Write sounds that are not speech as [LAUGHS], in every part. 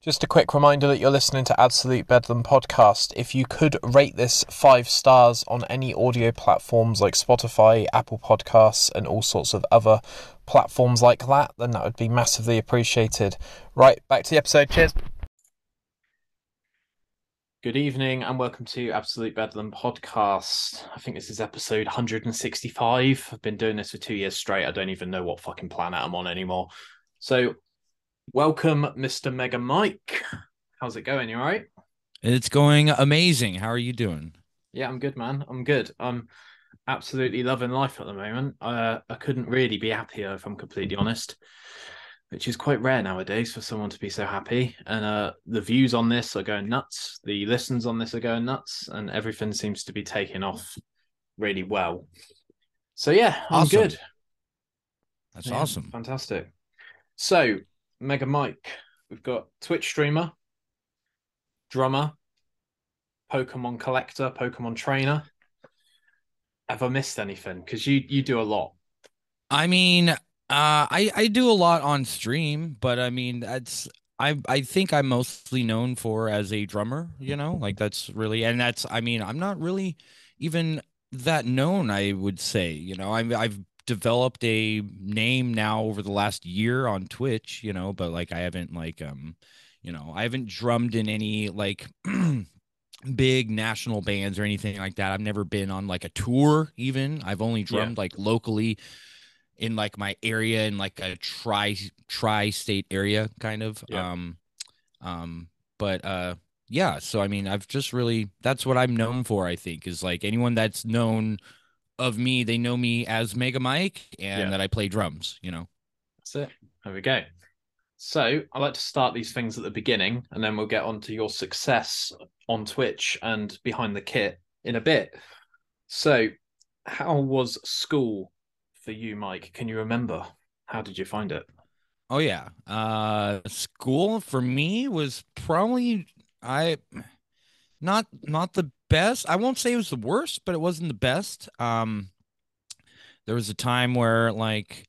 Just a quick reminder that you're listening to Absolute Bedlam podcast. If you could rate this five stars on any audio platforms like Spotify, Apple Podcasts, and all sorts of other platforms like that, then that would be massively appreciated. Right, back to the episode. Cheers. Good evening and welcome to Absolute Bedlam podcast. I think this is episode 165. I've been doing this for two years straight. I don't even know what fucking planet I'm on anymore. So, welcome, Mr. Mega Mike. How's it going? You all right? It's going amazing. How are you doing? Yeah, I'm good, man. I'm good. I'm absolutely loving life at the moment. Uh, I couldn't really be happier, if I'm completely honest which is quite rare nowadays for someone to be so happy. And uh, the views on this are going nuts. The listens on this are going nuts, and everything seems to be taking off really well. So yeah, I'm Awesome. good. That's Yeah, awesome. fantastic. So Mega Mike, we've got Twitch streamer, drummer, Pokemon collector, Pokemon trainer. Have I missed anything? Because you you do a lot. I mean, uh, I I do a lot on stream, but I mean that's I I think I'm mostly known for as a drummer. You know, like that's really and that's I mean I'm not really even that known. I would say. You know, I'm I've developed a name now over the last year on Twitch. You know, but like I haven't like um, you know, I haven't drummed in any like. [CLEARS THROAT] big national bands or anything like that. I've never been on like a tour even. I've only Yeah. drummed like locally in like my area in like a tri tri state area kind of. Yeah. Um um but uh yeah, so I mean I've just really that's what I'm known for, I think, is like anyone that's known of me, they know me as Mega Mike and Yeah. that I play drums, you know. That's it. There we go. So I like to start these things at the beginning, and then we'll get on to your success on Twitch and behind the kit in a bit. So, how was school for you, Mike? Can you remember? How did you find it? Oh yeah. Uh school for me was probably I not not the best. I won't say it was the worst, but it wasn't the best. Um there was a time where like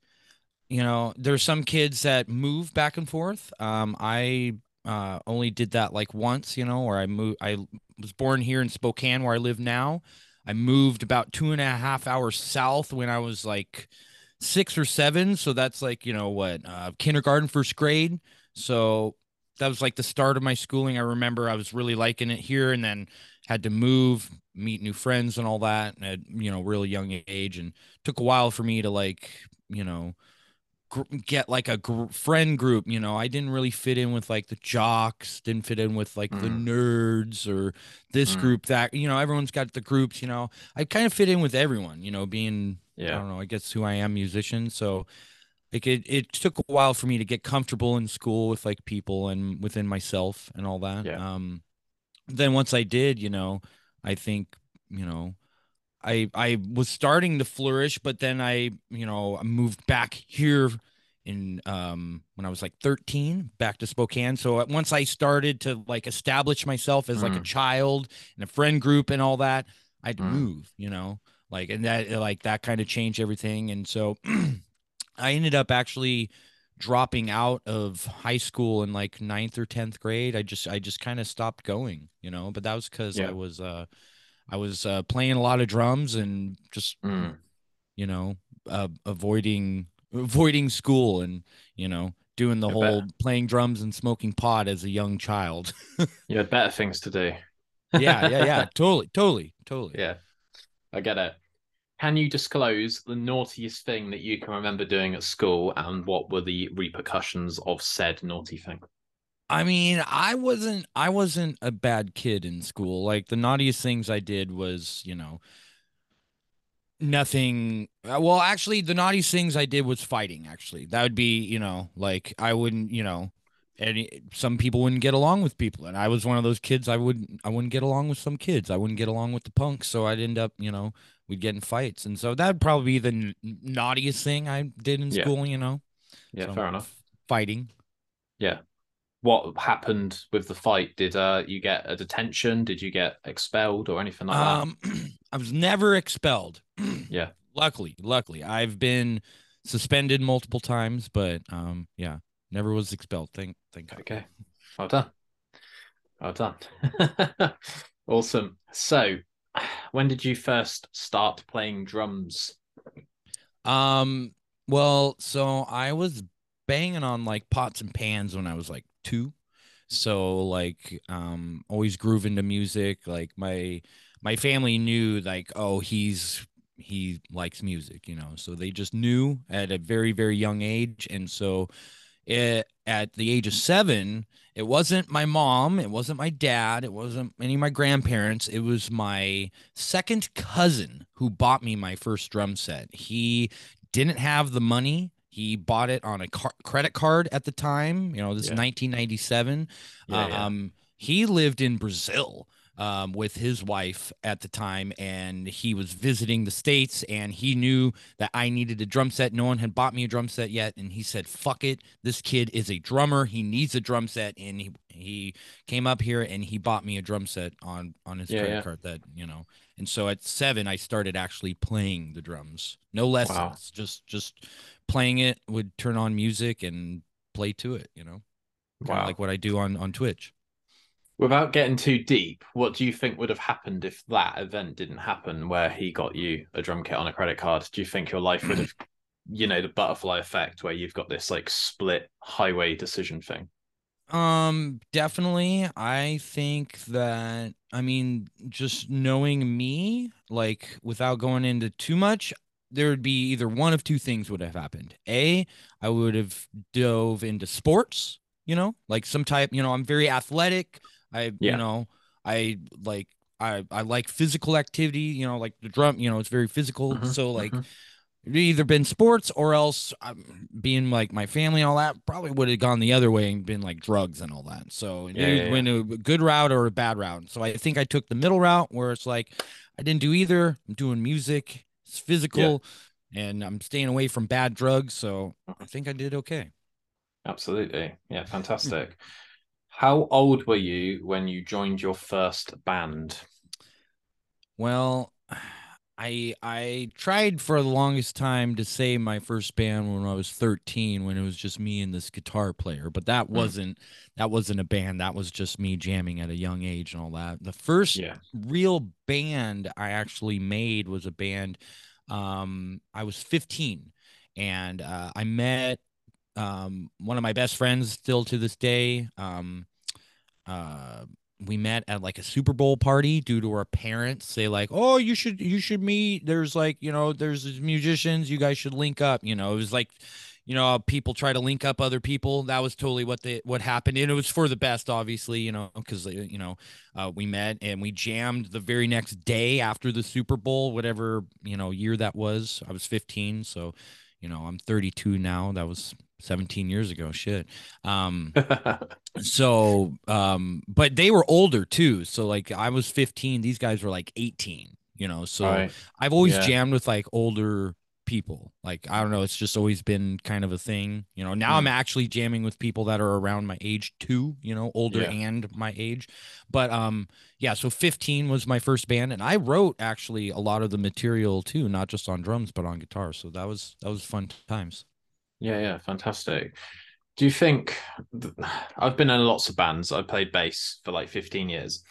you know, there's some kids that move back and forth. Um I uh only did that like once, you know, where I moved I was born here in Spokane where I live now. I moved about two and a half hours south when I was like six or seven. So that's like, you know, what, uh, kindergarten, first grade. So that was like the start of my schooling. I remember I was really liking it here and then had to move, meet new friends and all that at, you know, really young age. And took a while for me to like, you know, gr- get like a gr- friend group you know i didn't really fit in with like the jocks didn't fit in with like the Mm. nerds or this Mm. group that you know everyone's got the groups you know i kind of fit in with everyone you know being I don't know. I guess who I am, musician. So, like it, it took a while for me to get comfortable in school with like people and within myself and all that. Yeah. Um, then once I did, you know, I think, you know, I I was starting to flourish, but then I, you know, I moved back here in um when I was like 13 back to Spokane. So uh, once I started to like establish myself as like a Mm. child and a friend group and all that, I had to Mm. move, you know like and that like that kind of changed everything and so [CLEARS THROAT] i ended up actually dropping out of high school in like ninth or 10th grade i just i just kind of stopped going you know but that was because Yeah. i was uh i was uh playing a lot of drums and just Mm. you know uh avoiding avoiding school and you know doing the bet. whole playing drums and smoking pot as a young child [LAUGHS] You had better things to do. yeah yeah yeah [LAUGHS] totally totally totally Yeah, I get it. Can you disclose the naughtiest thing that you can remember doing at school and what were the repercussions of said naughty thing? I mean, I wasn't I wasn't a bad kid in school. Like the naughtiest things I did was, you know, nothing uh, well, actually the naughtiest things I did was fighting actually. That would be, you know, like I wouldn't, you know, any some people wouldn't get along with people and I was one of those kids I wouldn't I wouldn't get along with some kids. I wouldn't get along with the punks, so I'd end up, you know, we'd get in fights. And so that'd probably be the n- naughtiest thing I did in Yeah. school, you know. Yeah, So, fair enough. Fighting. Yeah. What happened with the fight? Did uh you get a detention? Did you get expelled or anything like that? Um, [CLEARS THROAT] I was never expelled. [CLEARS THROAT] Yeah. Luckily, luckily, I've been suspended multiple times, but um, yeah, never was expelled. Thank, thank? God. Okay. Well done. Well done. [LAUGHS] awesome. So, when did you first start playing drums? Um, well, so I was banging on like pots and pans when I was like two. So like um always grooving to music. Like my my family knew like, oh, he's he likes music, you know. So they just knew at a very, very young age. And so it, at the age of seven, it wasn't my mom, it wasn't my dad, it wasn't any of my grandparents. It was my second cousin who bought me my first drum set. He didn't have the money. He bought it on a car- credit card at the time. You know, this Yeah. is 1997. Yeah, yeah. Um, he lived in Brazil um, with his wife at the time, and he was visiting the states. And he knew that I needed a drum set. No one had bought me a drum set yet, and he said, "Fuck it, this kid is a drummer. He needs a drum set." And he he came up here and he bought me a drum set on on his Yeah, credit yeah. card. That you know. And so at seven, I started actually playing the drums. No lessons, just just playing it. Would turn on music and play to it. You know, Wow. like what I do on on Twitch. Without getting too deep, what do you think would have happened if that event didn't happen where he got you a drum kit on a credit card? Do you think your life would have, [CLEARS THROAT] you know, the butterfly effect where you've got this like split highway decision thing? Um, definitely. I think that I mean, just knowing me, like without going into too much, there would be either one of two things would have happened. A, I would have dove into sports, you know, like some type, you know, I'm very athletic. I, Yeah. you know, I like I I like physical activity, you know, like the drum, you know, it's very physical. Mhm, So like mhm. it'd either been sports or else um, being like my family and all that probably would have gone the other way and been like drugs and all that. So it Yeah, either yeah, yeah. went a good route or a bad route. So I think I took the middle route where it's like I didn't do either. I'm doing music, it's physical, and I'm staying away from bad drugs. So I think I did okay. Absolutely. Yeah, [LAUGHS] fantastic. How old were you when you joined your first band? Well, I I tried for the longest time to say my first band when I was 13 when it was just me and this guitar player, but that wasn't that wasn't a band. That was just me jamming at a young age and all that. The first Yeah. real band I actually made was a band um I was 15 and uh, I met um one of my best friends still to this day um uh we met at like a Super Bowl party due to our parents say like, "Oh, you should you should meet. There's like, you know, there's musicians, you guys should link up." You know, it was like, you know, people try to link up other people. That was totally what they what happened, and it was for the best, obviously, you know, because you know, uh, we met and we jammed the very next day after the Super Bowl, whatever you know year that was. I was 15, so you know, I'm 32 now. That was 17 years ago. Shit. Um, [LAUGHS] so um but they were older too so like i was 15 these guys were like 18 you know so Right. i've always Yeah. jammed with like older people like i don't know it's just always been kind of a thing you know now i'm Mm. actually jamming with people that are around my age too you know older Yeah. and my age but um yeah so 15 was my first band and i wrote actually a lot of the material too not just on drums but on guitar so that was that was fun times Yeah, yeah, fantastic. Do you think th- I've been in lots of bands? I played bass for like 15 years.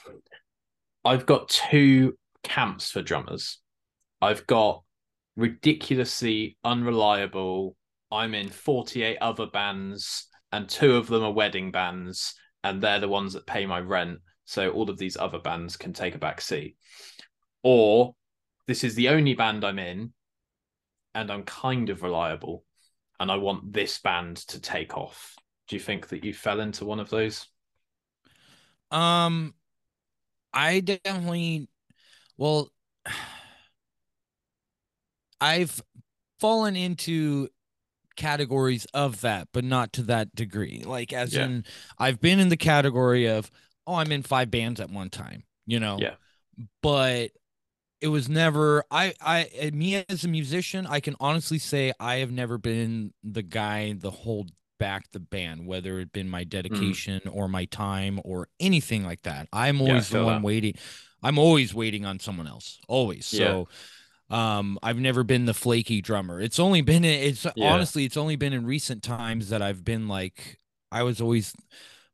I've got two camps for drummers. I've got ridiculously unreliable. I'm in 48 other bands, and two of them are wedding bands, and they're the ones that pay my rent. So all of these other bands can take a back seat. Or this is the only band I'm in, and I'm kind of reliable and I want this band to take off. Do you think that you fell into one of those? Um, I definitely, well, [SIGHS] I've fallen into categories of that, but not to that degree. Like, as Yeah. in, I've been in the category of, oh, I'm in five bands at one time, you know? Yeah. But it was never, I, I, me as a musician, I can honestly say I have never been the guy the hold back the band, whether it been my dedication or my time or anything like that. I'm Mm. Yeah, always the one that. waiting. I'm always waiting on someone else. Always. Yeah. So um I've never been the flaky drummer. It's only been it's Yeah. honestly it's only been in recent times that I've been like I was always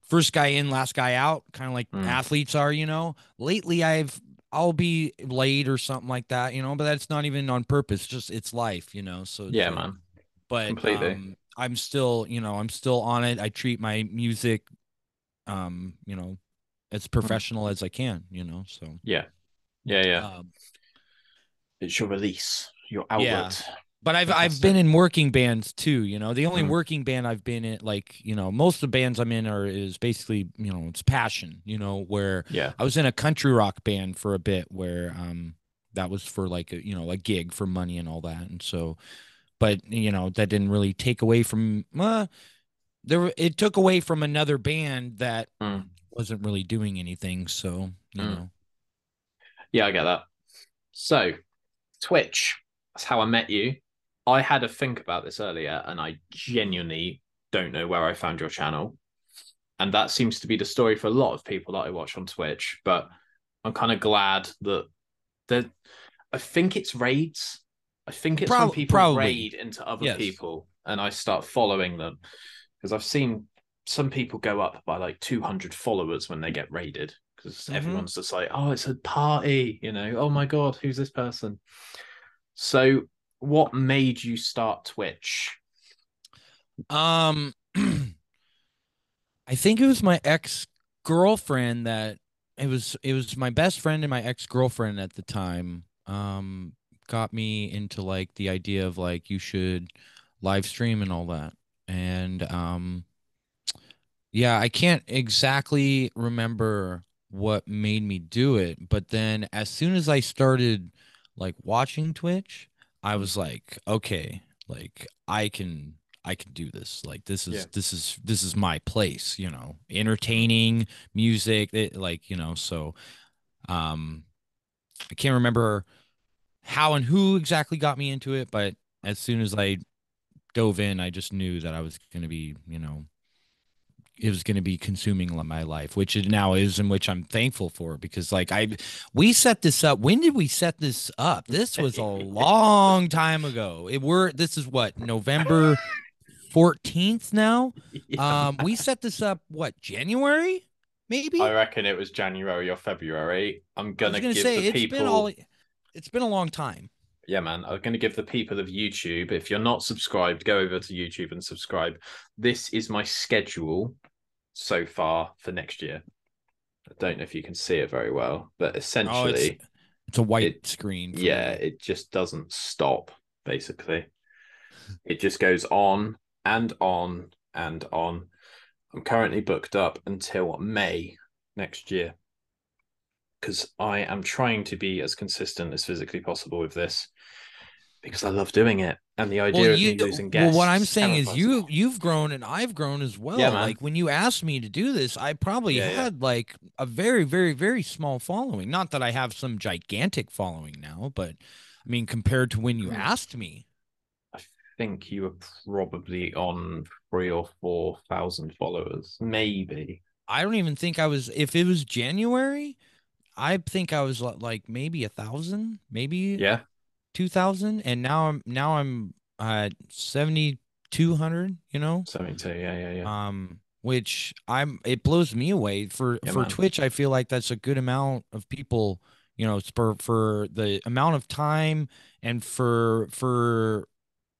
first guy in, last guy out, kind of like Mm. athletes are, you know. Lately I've I'll be late or something like that, you know, but that's not even on purpose, just it's life, you know. So Yeah, man. but Completely. um, I'm still, you know, I'm still on it. I treat my music, um, you know, as professional as I can, you know. So, Yeah. Yeah, yeah. um, it's your release, your outlet. Yeah. but I've I've been in working bands too. You know, the only Mm. working band I've been in, like, you know, most of the bands I'm in are is basically, you know, it's passion. You know, where Yeah. I was in a country rock band for a bit, where um, that was for like a you know a gig for money and all that, and so, but you know that didn't really take away from uh, there. It took away from another band that Mm. wasn't really doing anything. So you Mm. know, Yeah, I get that. So, Twitch, that's how I met you. I had a think about this earlier and I genuinely don't know where I found your channel. And that seems to be the story for a lot of people that I watch on Twitch. But I'm kind of glad that that I think it's raids. I think it's when people probably. raid into other Yes. people and I start following them. Because I've seen some people go up by like 200 followers when they get raided. Because Mhm. everyone's just like, oh, it's a party, you know, oh my God, who's this person? So, what made you start Twitch? Um, [CLEARS THROAT] I think it was my ex girlfriend that it was. It was my best friend and my ex girlfriend at the time. Um, got me into like the idea of like you should live stream and all that, and um, yeah, I can't exactly remember what made me do it, but then as soon as I started like watching Twitch, I was like, okay, like I can I can do this. Like this is Yeah. this is this is my place, you know. Entertaining, music, it, like, you know, so um I can't remember how and who exactly got me into it, but as soon as I dove in, I just knew that I was going to be, you know, it was going to be consuming my life, which it now is, and which I'm thankful for because, like, I we set this up. When did we set this up? This was a [LAUGHS] long time ago. It were this is what November 14th now. [LAUGHS] Um, we set this up what January, maybe. I reckon it was January or February. I'm gonna, gonna give say the it's people. been all. It's been a long time. Yeah, man. I'm going to give the people of YouTube, if you're not subscribed, go over to YouTube and subscribe. This is my schedule so far for next year. I don't know if you can see it very well, but oh, essentially, It's a white It- screen. for yeah, me. it just doesn't stop, basically. It just goes on and on and on. I'm currently booked up until May next year because I am trying to be as consistent as physically possible with this because I love doing it. And the idea well, of you, me losing well, guests. what I'm saying is you you've grown and I've grown as well. Yeah. Like when you asked me to do this, I probably Yeah, yeah. had like a very, very, very small following. Not that I have some gigantic following now, but I mean compared to when you Hmm. asked me. I think you were probably on three or four thousand followers, maybe. I don't even think I was if it was January, I think I was like maybe a thousand, maybe Yeah, two thousand, and now I'm now I'm at seventy two hundred. You know, seventy-two. Yeah, yeah, yeah. um, which I'm it blows me away for Yeah, for man. Twitch. I feel like that's a good amount of people. You know, for for the amount of time and for for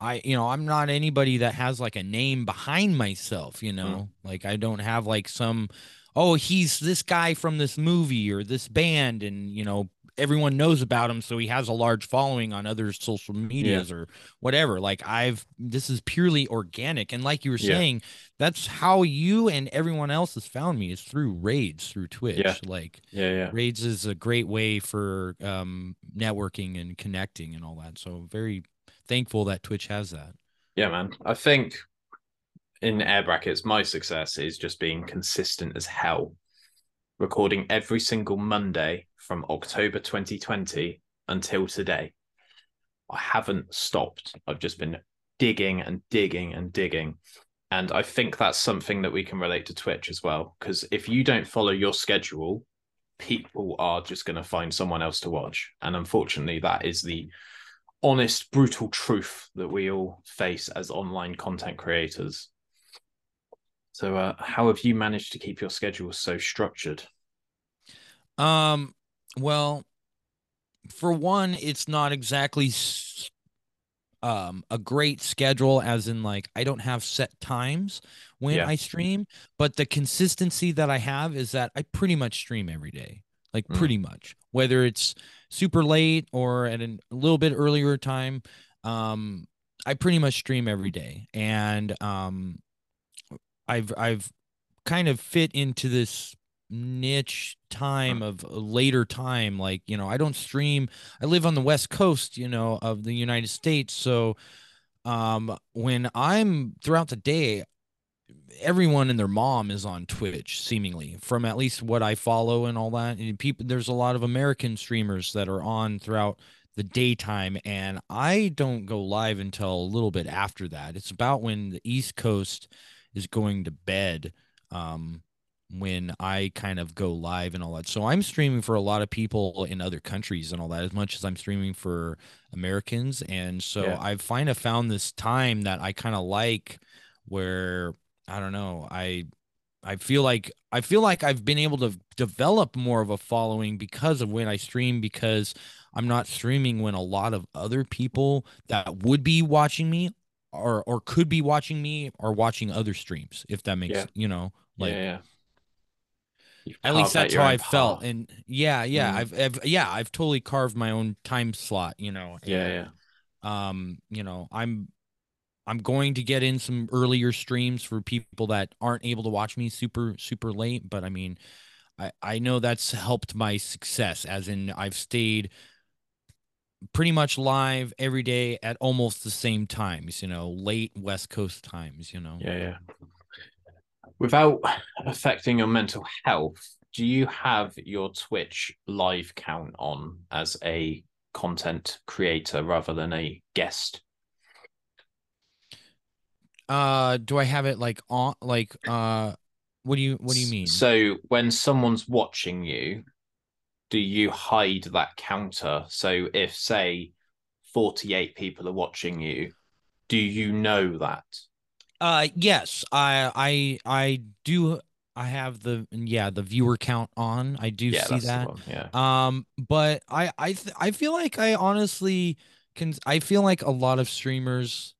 I you know I'm not anybody that has like a name behind myself. You know, like I don't have like some oh he's this guy from this movie or this band and you know everyone knows about him so he has a large following on other social medias or whatever like i've this is purely organic and like you were Yeah. saying that's how you and everyone else has found me is through raids through twitch Yeah. like yeah, yeah. raids is a great way for um networking and connecting and all that so very thankful that twitch has that Yeah, man. I think in air brackets, my success is just being consistent as hell. Recording every single Monday from October 2020 until today. I haven't stopped. I've just been digging and digging and digging. And I think that's something that we can relate to Twitch as well. Because if you don't follow your schedule, people are just going to find someone else to watch. And unfortunately, that is the honest, brutal truth that we all face as online content creators. So, uh, how have you managed to keep your schedule so structured? Um, well, for one, it's not exactly um a great schedule as in like I don't have set times when yeah. I stream, but the consistency that I have is that I pretty much stream every day. Like mm. pretty much. Whether it's super late or at a little bit earlier time, um I pretty much stream every day. And um I've I've kind of fit into this niche time of a later time like you know i don't stream i live on the west coast you know of the united states so um when i'm throughout the day everyone and their mom is on twitch seemingly from at least what i follow and all that and people there's a lot of american streamers that are on throughout the daytime and i don't go live until a little bit after that. It's about when the east coast is going to bed um, when I kind of go live and all that. So I'm streaming for a lot of people in other countries and all that, as much as I'm streaming for Americans. And so yeah. I've kind of found this time that I kind of like where I don't know, I I feel like I feel like I've been able to develop more of a following because of when I stream because I'm not streaming when a lot of other people that would be watching me or or could be watching me or watching other streams if that makes yeah. you know like yeah, yeah. at least that's how I felt and yeah yeah mm. I've, I've yeah I've totally carved my own time slot you know and, yeah yeah um you know I'm I'm going to get in some earlier streams for people that aren't able to watch me super super late but I mean I I know that's helped my success as in I've stayed pretty much live every day at almost the same times, you know, late West Coast times, you know. Yeah, yeah. Without affecting your mental health, do you have your Twitch live count on as a content creator rather than a guest? Uh do I have it like on like uh what do you what do you mean? So when someone's watching you, do you hide that counter? So if say 48 people are watching you, do you know that? Uh yes, I I I do I have the yeah, the viewer count on. I do yeah, see that. Yeah. Um but I I th- I feel like I honestly can I feel like a lot of streamers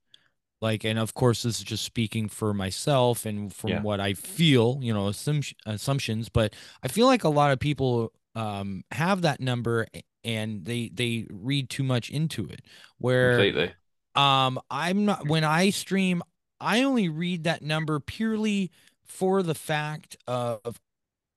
like and of course this is just speaking for myself and from yeah. what I feel, you know, assum- assumptions, but I feel like a lot of people um, have that number and they they read too much into it. Where Completely. um, I'm not when I stream, I only read that number purely for the fact of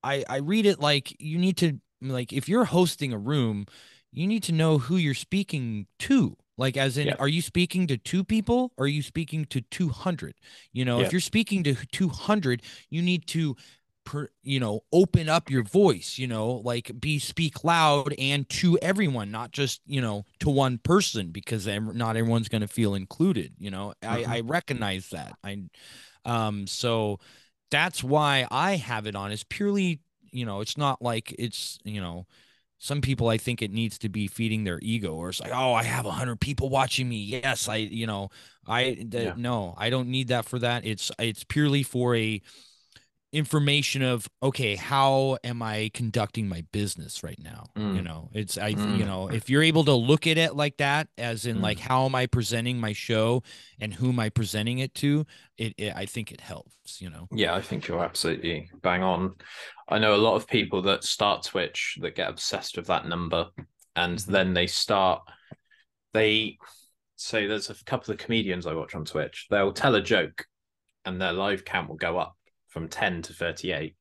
I I read it like you need to like if you're hosting a room, you need to know who you're speaking to. Like, as in, yeah. are you speaking to two people or are you speaking to 200? You know, yeah. if you're speaking to 200, you need to per, you know open up your voice you know like be speak loud and to everyone not just you know to one person because not everyone's going to feel included you know? Mm-hmm. I, I recognize that. I um so that's why i have it on. It's purely you know it's not like it's you know some people i think it needs to be feeding their ego or it's like oh i have 100 people watching me. Yes i you know? I the, yeah. no i don't need that for that. It's it's purely for a information of okay how am i conducting my business right now mm. you know it's i mm. you know if you're able to look at it like that as in mm. like how am i presenting my show and who am i presenting it to it, it, i think it helps you know yeah i think you're absolutely bang on i know a lot of people that start twitch that get obsessed with that number and mm-hmm. then they start they so there's a couple of comedians i watch on twitch they'll tell a joke and their live count will go up from 10 to 38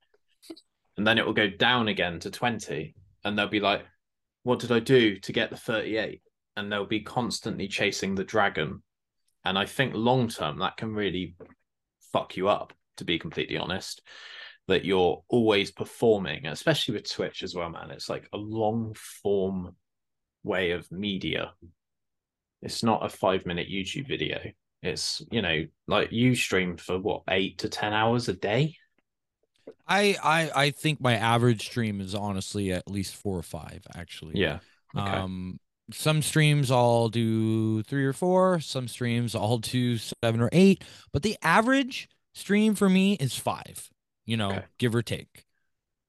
and then it will go down again to 20 and they'll be like what did i do to get the 38 and they'll be constantly chasing the dragon. And i think long term that can really fuck you up to be completely honest that you're always performing especially with twitch as well man. It's like a long form way of media. It's not a 5 minute youtube video it's you know like you stream for what eight to ten hours a day. I I I think my average stream is honestly at least four or five actually. Yeah. Okay. Um some streams I'll do three or four, some streams I'll do seven or eight, but the average stream for me is five, you know, Okay. give or take.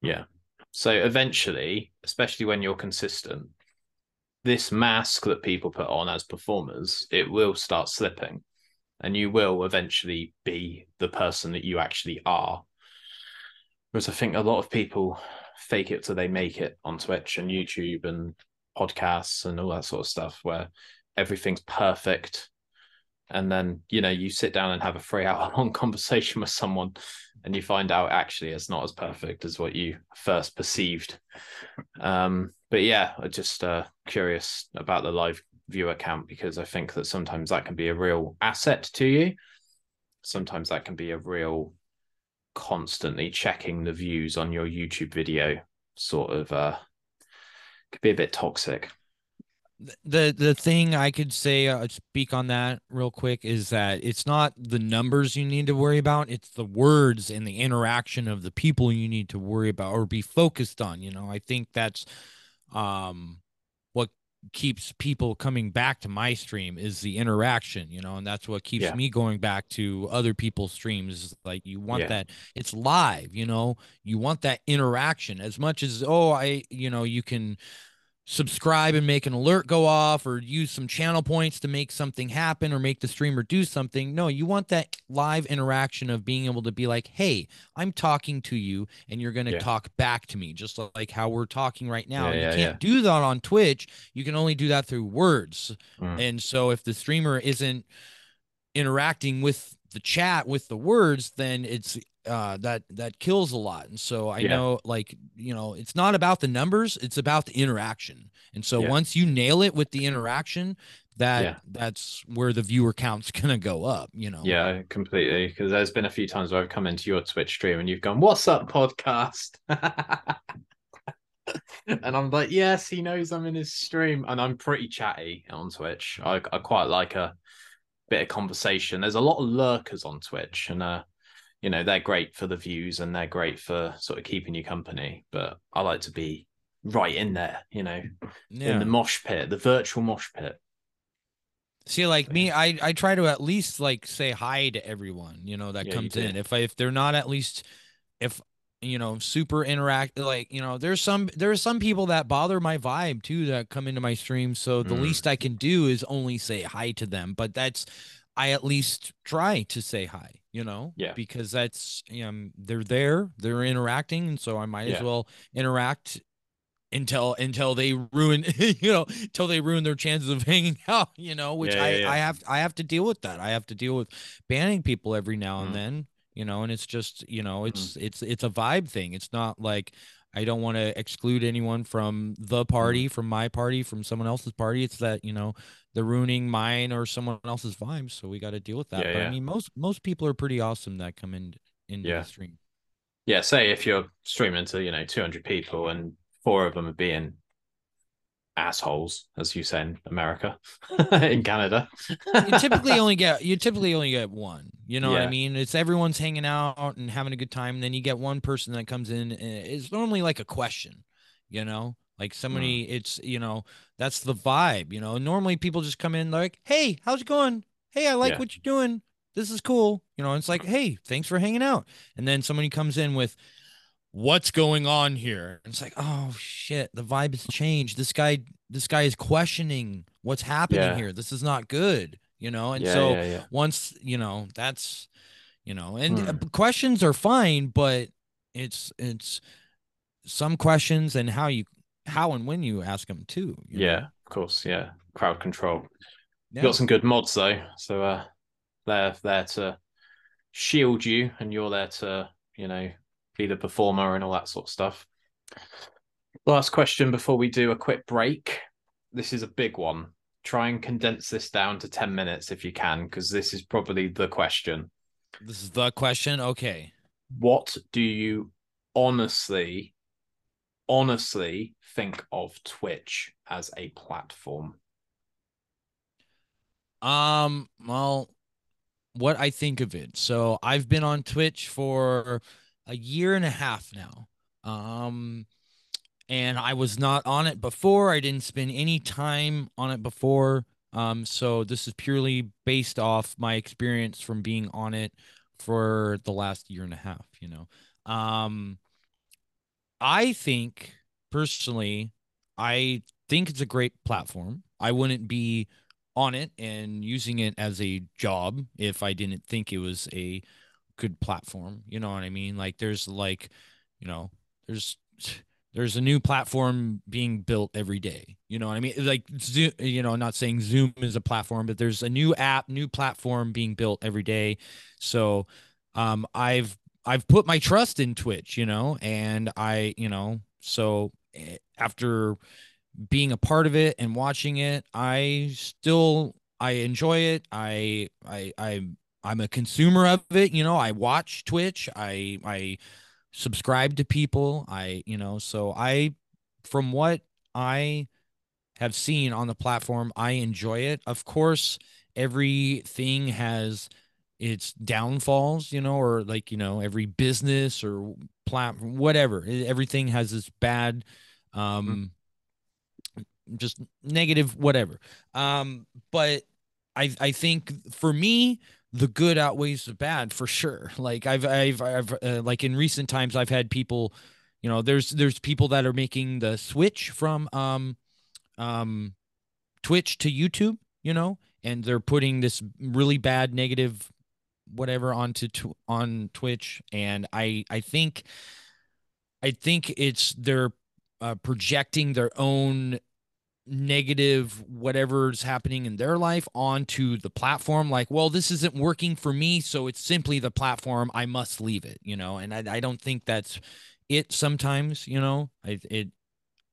Yeah. So eventually, especially when you're consistent, this mask that people put on as performers, it will start slipping. And you will eventually be the person that you actually are. Whereas I think a lot of people fake it till they make it on Twitch and YouTube and podcasts and all that sort of stuff where everything's perfect. And then, you know, you sit down and have a three [LAUGHS] hour long conversation with someone and you find out actually it's not as perfect as what you first perceived. Um, but yeah, I'm just uh, curious about the live viewer count because I think that sometimes that can be a real asset to you. Sometimes that can be a real constantly checking the views on your YouTube video sort of uh could be a bit toxic. the the thing I could say uh, speak on that real quick is that it's not the numbers you need to worry about it's the words and the interaction of the people you need to worry about or be focused on you know I think that's um keeps people coming back to my stream is the interaction you know and that's what keeps Yeah. me going back to other people's streams like you want Yeah. that it's live you know you want that interaction as much as oh I you know you can subscribe and make an alert go off or use some channel points to make something happen or make the streamer do something. No, you want that live interaction of being able to be like, hey, I'm talking to you and you're going to Yeah. talk back to me, just like how we're talking right now. Yeah, yeah, you can't do that on Twitch. You can only do that through words. Mm. And so if the streamer isn't interacting with the chat with the words, then it's uh that that kills a lot and so i Yeah. know like you know it's not about the numbers it's about the interaction and so Yeah. once you nail it with the interaction that Yeah. that's where the viewer count's [LAUGHS] gonna go up you know Yeah, completely. Because there's been a few times where I've come into your Twitch stream and you've gone, "What's up, podcast?" [LAUGHS] and I'm like, "Yes, he knows I'm in his stream." And I'm pretty chatty on Twitch. I, I quite like a bit of conversation. There's a lot of lurkers on Twitch, and uh, you know they're great for the views and they're great for sort of keeping you company. But I like to be right in there, you know, in the mosh pit, the virtual mosh pit. see like me i i try to at least like say hi to everyone you know that Yeah, comes in if i if they're not at least if you know super interact like you know there's some there's some people that bother my vibe too that come into my stream so the Mm. least i can do is only say hi to them but that's i at least try to say hi you know Yeah. because that's um they're there they're interacting and so i might Yeah. as well interact until until they ruin [LAUGHS] you know until they ruin their chances of [LAUGHS] hanging out you know which Yeah, i yeah, yeah. i have i have to deal with that i have to deal with banning people every now and Mm. then you know and it's just you know Mhm. it's it's it's a vibe thing it's not like i don't want to exclude anyone from the party from my party from someone else's party it's that you know they're ruining mine or someone else's vibes so we got to deal with that Yeah, but yeah. i mean most most people are pretty awesome that come in into Yeah. the stream yeah, say if you're streaming to, you know, 200 people and four of them are being assholes, as you say in America, [LAUGHS] [LAUGHS] in Canada. you typically [LAUGHS] only get you typically only get one. You know what I mean? It's everyone's hanging out and having a good time. And then you get one person that comes in. And it's normally like a question, you know, like somebody. Hmm. It's you know that's the vibe. You know, normally people just come in like, "Hey, how's it going? Hey, I like Yeah. what you're doing. This is cool." You know, it's like, "Hey, thanks for hanging out." And then somebody comes in with. What's going on here? And it's like, oh shit, the vibe has changed. This guy, this guy is questioning what's happening Yeah. here. This is not good, you know. And yeah, so yeah, yeah. once you know that's you know and uh, Hmm. questions are fine but it's it's some questions and how you how and when you ask them too you know? Yeah, of course. Yeah. Crowd control. yeah. Got some good mods though. So uh they're there to shield you and you're there to, you know, the performer and all that sort of stuff. Last question before we do a quick break. This is a big one. Try and condense this down to 10 minutes if you can, because this is probably the question. this is the question okay What do you honestly, honestly think of Twitch as a platform? um well what i think of it so i've been on twitch for a year and a half now um and i was not on it before i didn't spend any time on it before um so this is purely based off my experience from being on it for the last year and a half, you know. Um I think personally, I think it's a great platform. I wouldn't be on it and using it as a job if I didn't think it was a good platform. You know what I mean? Like there's like, you know, there's [SIGHS] there's a new platform being built every day. You know what I mean? Like Zoom, you know, not saying Zoom is a platform, but there's a new app, new platform being built every day. So um I've I've put my trust in Twitch, you know, and I, you know, so eh, after being a part of it and watching it, I still I enjoy it. I I I I'm a consumer of it, you know. I watch Twitch. I I subscribe to people. I, you know, so I from what I have seen on the platform, I enjoy it. Of course, everything has its downfalls, you know, or like, you know, every business or platform, whatever, everything has this bad um mm-hmm just negative, whatever. Um, but I I think for me, the good outweighs the bad for sure. Like I've I've I've uh, like in recent times I've had people, you know, there's there's people that are making the switch from um um Twitch to YouTube, you know, and they're putting this really bad negative whatever onto tw- on Twitch and I I think I think it's they're uh, projecting their own negative whatever's happening in their life onto the platform like well this isn't working for me so it's simply the platform i must leave it you know? And i, I don't think that's it sometimes you know? I, it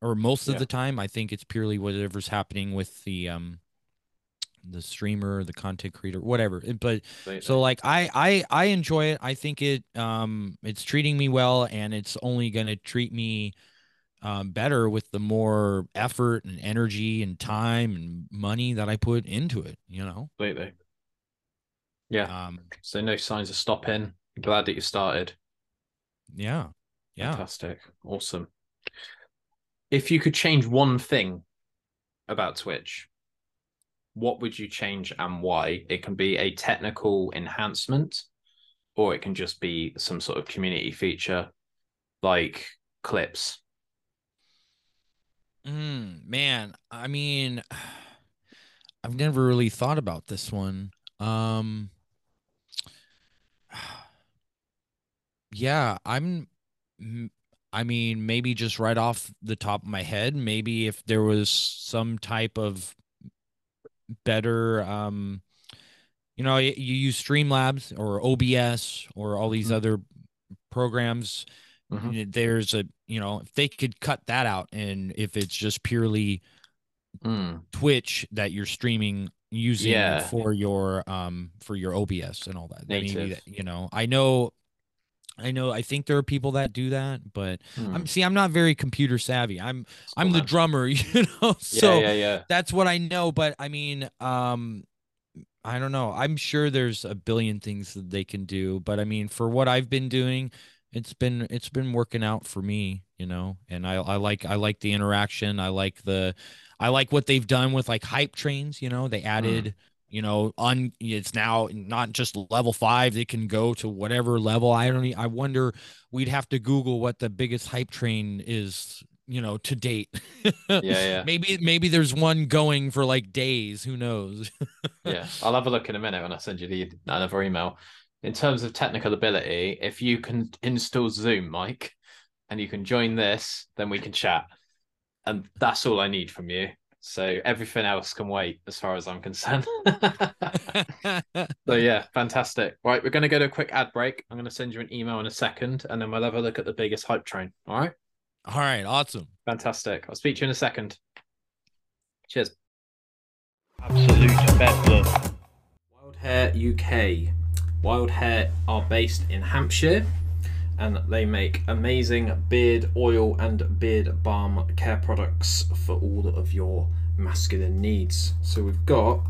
or most yeah. of the time i think it's purely whatever's happening with the um the streamer the content creator whatever. But so like i i i enjoy it. I think it um it's treating me well and it's only going to treat me um, better with the more effort and energy and time and money that I put into it, you know? Completely. Yeah. Um, so no signs of stopping. Glad that you started. Yeah. Yeah. Fantastic. Awesome. If you could change one thing about Twitch, what would you change and why? It can be a technical enhancement or it can just be some sort of community feature like clips Mm, man, I mean, [SIGHS] I've never really thought about this one. Um, [SIGHS] yeah, I'm. I mean, maybe just right off the top of my head, maybe if there was some type of better, um, you know, you, you use Streamlabs or OBS or all these mm-hmm. other programs Mm-hmm. There's a, you know, if they could cut that out and if it's just purely mm. Twitch that you're streaming using yeah. for your um for your OBS and all that. Native. Maybe you know, I know I know I think there are people that do that, but I'm hmm. see I'm not very computer savvy. I'm I'm the drummer, [LAUGHS] you know. So yeah, yeah, yeah. that's what I know, but I mean, um I don't know. I'm sure there's a billion things that they can do, but I mean, for what I've been doing, it's been it's been working out for me, you know, and I I like I like the interaction. I like the I like what they've done with like hype trains, you know, they added, mm. you know, on it's now not just level 5, they can go to whatever level. I don't I wonder we'd have to google what the biggest hype train is you know to date yeah [LAUGHS] yeah maybe maybe there's one going for like days who knows [LAUGHS] yeah i'll have a look in a minute when i send you the another email in terms of technical ability, if you can install Zoom, Mike, and you can join this, then we can chat. And that's all I need from you. So everything else can wait as far as I'm concerned. [LAUGHS] so [LAUGHS] yeah, fantastic. Right, we're going to go to a quick ad break. I'm going to send you an email in a second, and then we'll have a look at the biggest hype train. All right. All right. Awesome. Fantastic. I'll speak to you in a second. Cheers. Absolute bedlam. Wild Hair UK Wild Hair are based in Hampshire and they make amazing beard oil and beard balm care products for all of your masculine needs. So we've got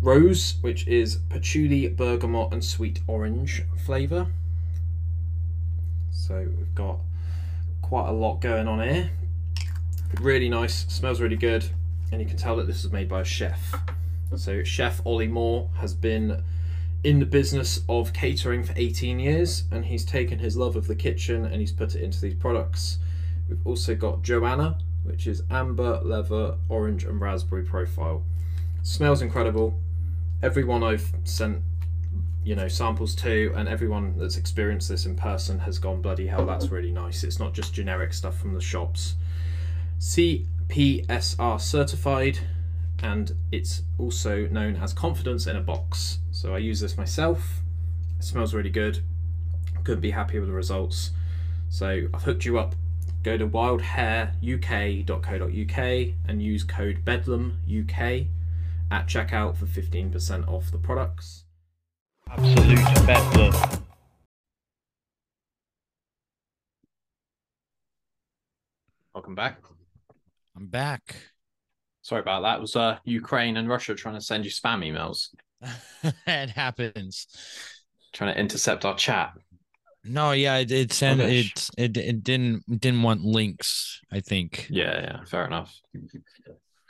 Rose, which is patchouli, bergamot, and sweet orange flavour. So we've got quite a lot going on here. Really nice, smells really good, and you can tell that this is made by a chef. So Chef Ollie Moore has been in the business of catering for 18 years, and he's taken his love of the kitchen and he's put it into these products. We've also got Joanna, which is amber, leather, orange, and raspberry profile. Smells incredible. Everyone I've sent, you know, samples to, and everyone that's experienced this in person has gone bloody hell. That's really nice. It's not just generic stuff from the shops. CPSR certified, and it's also known as confidence in a box. So I use this myself. It smells really good. Couldn't be happier with the results. So I've hooked you up. Go to wildhairuk.co.uk and use code BEDLAMUK at checkout for 15% off the products. Absolute bedlam. Welcome back. I'm back. Sorry about that. It was uh, Ukraine and Russia trying to send you spam emails, [LAUGHS] it happens. trying to intercept our chat. No, yeah, it, it sent it, it it didn't didn't want links, I think. Yeah, yeah, fair enough.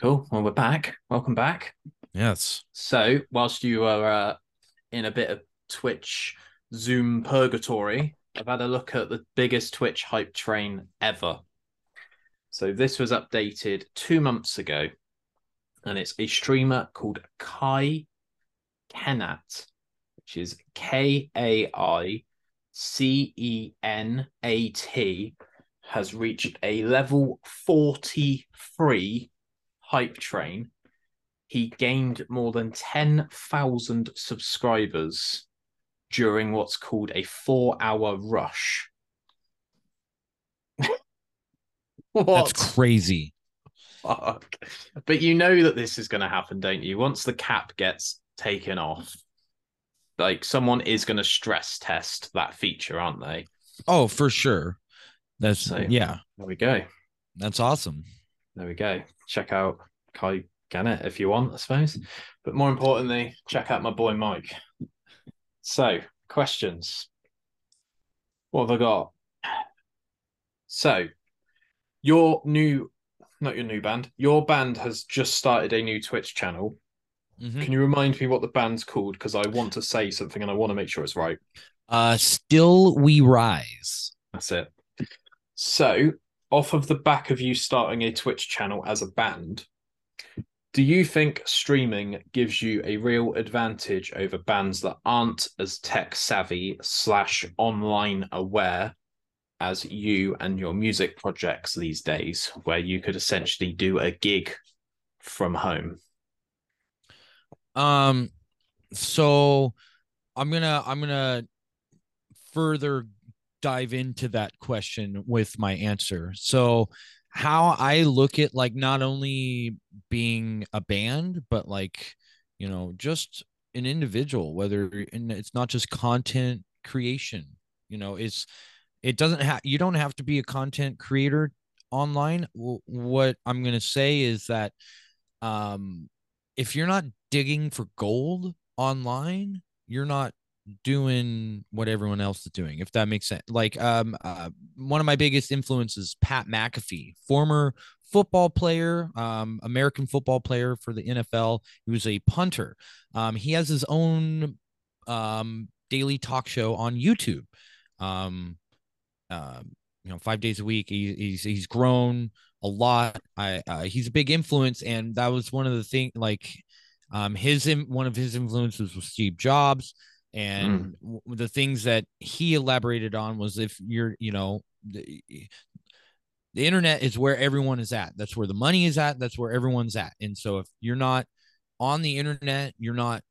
Cool. Well, we're back. Welcome back. Yes. So, whilst you are uh, in a bit of Twitch Zoom purgatory, I've had a look at the biggest Twitch hype train ever. So, this was updated two months ago, and it's a streamer called Kai Cenat, which is K A I C E N A T, has reached a level 43 hype train he gained more than 10,000 subscribers during what's called a four hour rush. what? That's crazy. Fuck? But you know that this is going to happen, don't you? Once the cap gets taken off, like someone is going to stress test that feature, aren't they? Oh, for sure. That's So- yeah, There we go. that's awesome. There we go. Check out Kai Gannett if you want, I suppose. But more importantly, check out my boy Mike. So, questions. What have I got? So, your new, not your new band, your band has just started a new Twitch channel. Mhm. Can you remind me what the band's called? Because I want to say something and I want to make sure it's right. Uh still we rise. That's it. So, off of the back of you starting a Twitch channel as a band, do you think streaming gives you a real advantage over bands that aren't as tech savvy slash online aware as you and your music projects these days, where you could essentially do a gig from home? Um so I'm to I'm to further dive into that question with my answer. So how I look at like not only being a band but like you know just an individual whether and it's not just content creation you know it's it doesn't have you don't have to be a content creator online. What i'm going to say is that um if you're not digging for gold online you're not doing what everyone else is doing if that makes sense. Like um uh, one of my biggest influences pat mcafee former football player um american football player for the nfl he was a punter. Um he has his own um daily talk show on youtube. Um um you know five days a week. He, he's he's grown a lot. I uh, he's a big influence and that was one of the things like um his one of his influences was steve jobs. And w- the things that he elaborated on was if you're you know the, the internet is where everyone is at. That's where the money is at. That's where everyone's at. And so if you're not on the internet you're not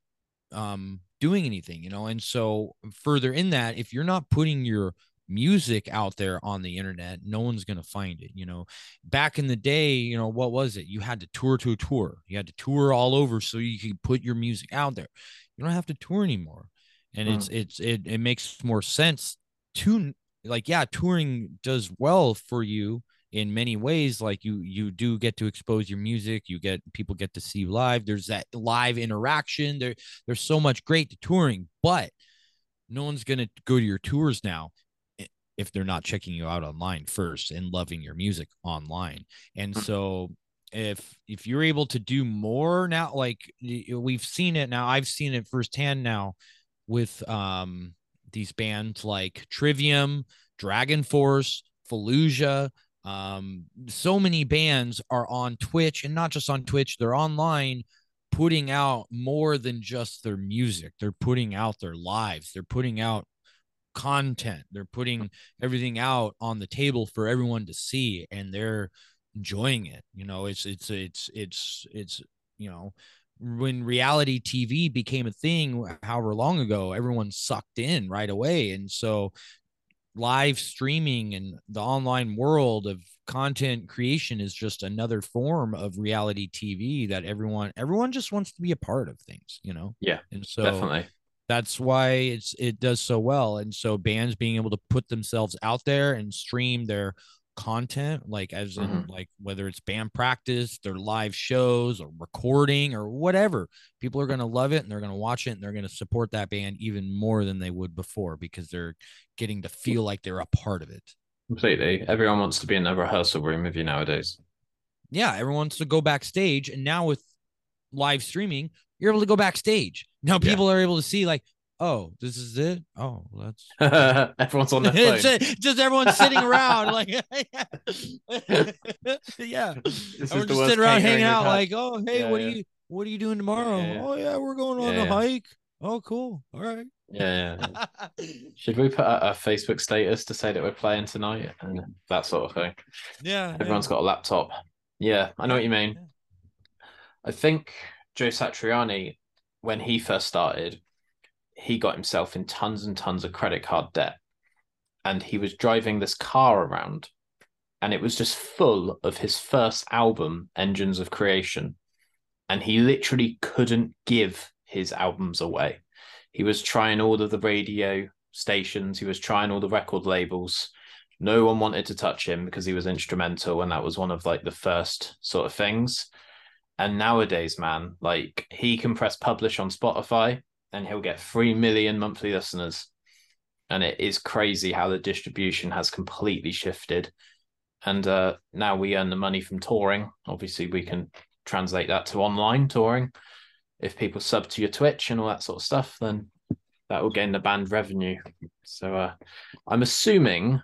um doing anything you know? And so further in that if you're not putting your music out there on the internet no one's going to find it you know? Back in the day you know what was it? You had to tour to a tour. You had to tour all over so you could put your music out there. You don't have to tour anymore and it's it's it, it makes more sense to like yeah touring does well for you in many ways like you you do get to expose your music you get people get to see you live there's that live interaction there there's so much great to touring but no one's going to go to your tours now if they're not checking you out online first and loving your music online and Hmm. so if if you're able to do more now like we've seen it now i've seen it firsthand now with um these bands like Trivium, Dragon Force, Fallujah. Um, so many bands are on Twitch and not just on Twitch, they're online putting out more than just their music. They're putting out their lives. They're putting out content. They're putting everything out on the table for everyone to see and they're enjoying it. You know, it's it's it's it's it's you know, when reality TV became a thing however long ago, everyone sucked in right away. And so live streaming and the online world of content creation is just another form of reality TV that everyone everyone just wants to be a part of things, you know. Yeah. And so Definitely. That's why it's it does so well. And so bands being able to put themselves out there and stream their content like as in Mhm. like whether it's band practice their live shows or recording or whatever people are going to love it and they're going to watch it and they're going to support that band even more than they would before because they're getting to feel like they're a part of it Completely. Everyone wants to be in a rehearsal room with you nowadays. yeah everyone wants to go backstage and now with live streaming you're able to go backstage now Yeah. people are able to see like oh this is it oh that's [LAUGHS] Everyone's on [LAUGHS] phone. just, just everyone sitting around like [LAUGHS] yeah This the just sitting around hanging out like oh hey Yeah, what yeah. are you what are you doing tomorrow Yeah, yeah. oh yeah we're going on Yeah, a yeah. hike oh cool all right Yeah, yeah. Should we put a, a Facebook status to say that we're playing tonight and that sort of thing? yeah Everyone's got a laptop. Yeah, I know what you mean. Yeah. I think Joe Satriani, when he first started, he got himself in tons and tons of credit card debt. And he was driving this car around, and it was just full of his first album, Engines of Creation. And he literally couldn't give his albums away. He was trying all of the radio stations, he was trying all the record labels. No one wanted to touch him because he was instrumental, and that was one of like the first sort of things. And nowadays, man, like he can press publish on Spotify and he'll get 3 million monthly listeners. And it is crazy how the distribution has completely shifted. And uh, now we earn the money from touring. Obviously, we can translate that to online touring. If people sub to your Twitch and all that sort of stuff, then that will gain the band revenue. So uh, I'm assuming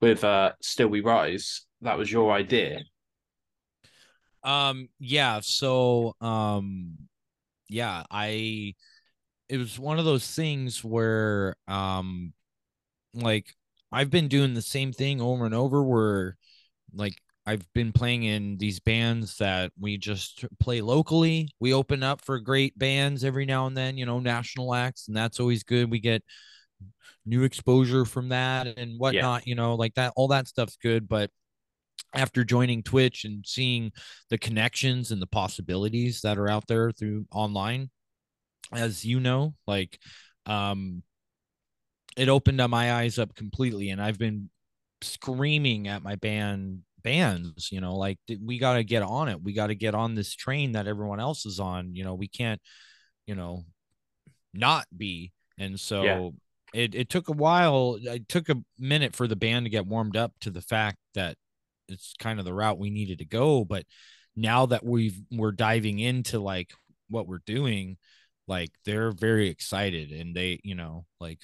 with uh, Still We Rise, that was your idea. Um yeah so um yeah i it was one of those things where um like i've been doing the same thing over and over where like i've been playing in these bands that we just play locally. We open up for great bands every now and then you know national acts and that's always good. We get new exposure from that and whatnot you know like that all that stuff's good but after joining twitch and seeing the connections and the possibilities that are out there through online as you know like um it opened up my eyes up completely and i've been screaming at my band bands you know like we got to get on it we got to get on this train that everyone else is on you know we can't you know not be and so Yeah. it, it took a while it took a minute for the band to get warmed up to the fact that it's kind of the route we needed to go but now that we've we're diving into like what we're doing like they're very excited and they you know like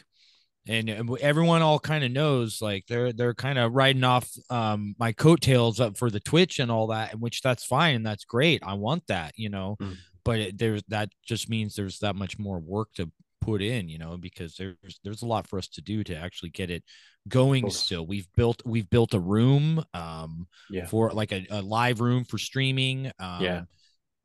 and everyone all kind of knows like they're they're kind of riding off um my coattails up for the twitch and all that and which that's fine and that's great i want that you know Mm. but it, there's that just means there's that much more work to put in you know because there's there's a lot for us to do to actually get it going still. We've built we've built a room um Yeah. for like a, a live room for streaming um Yeah.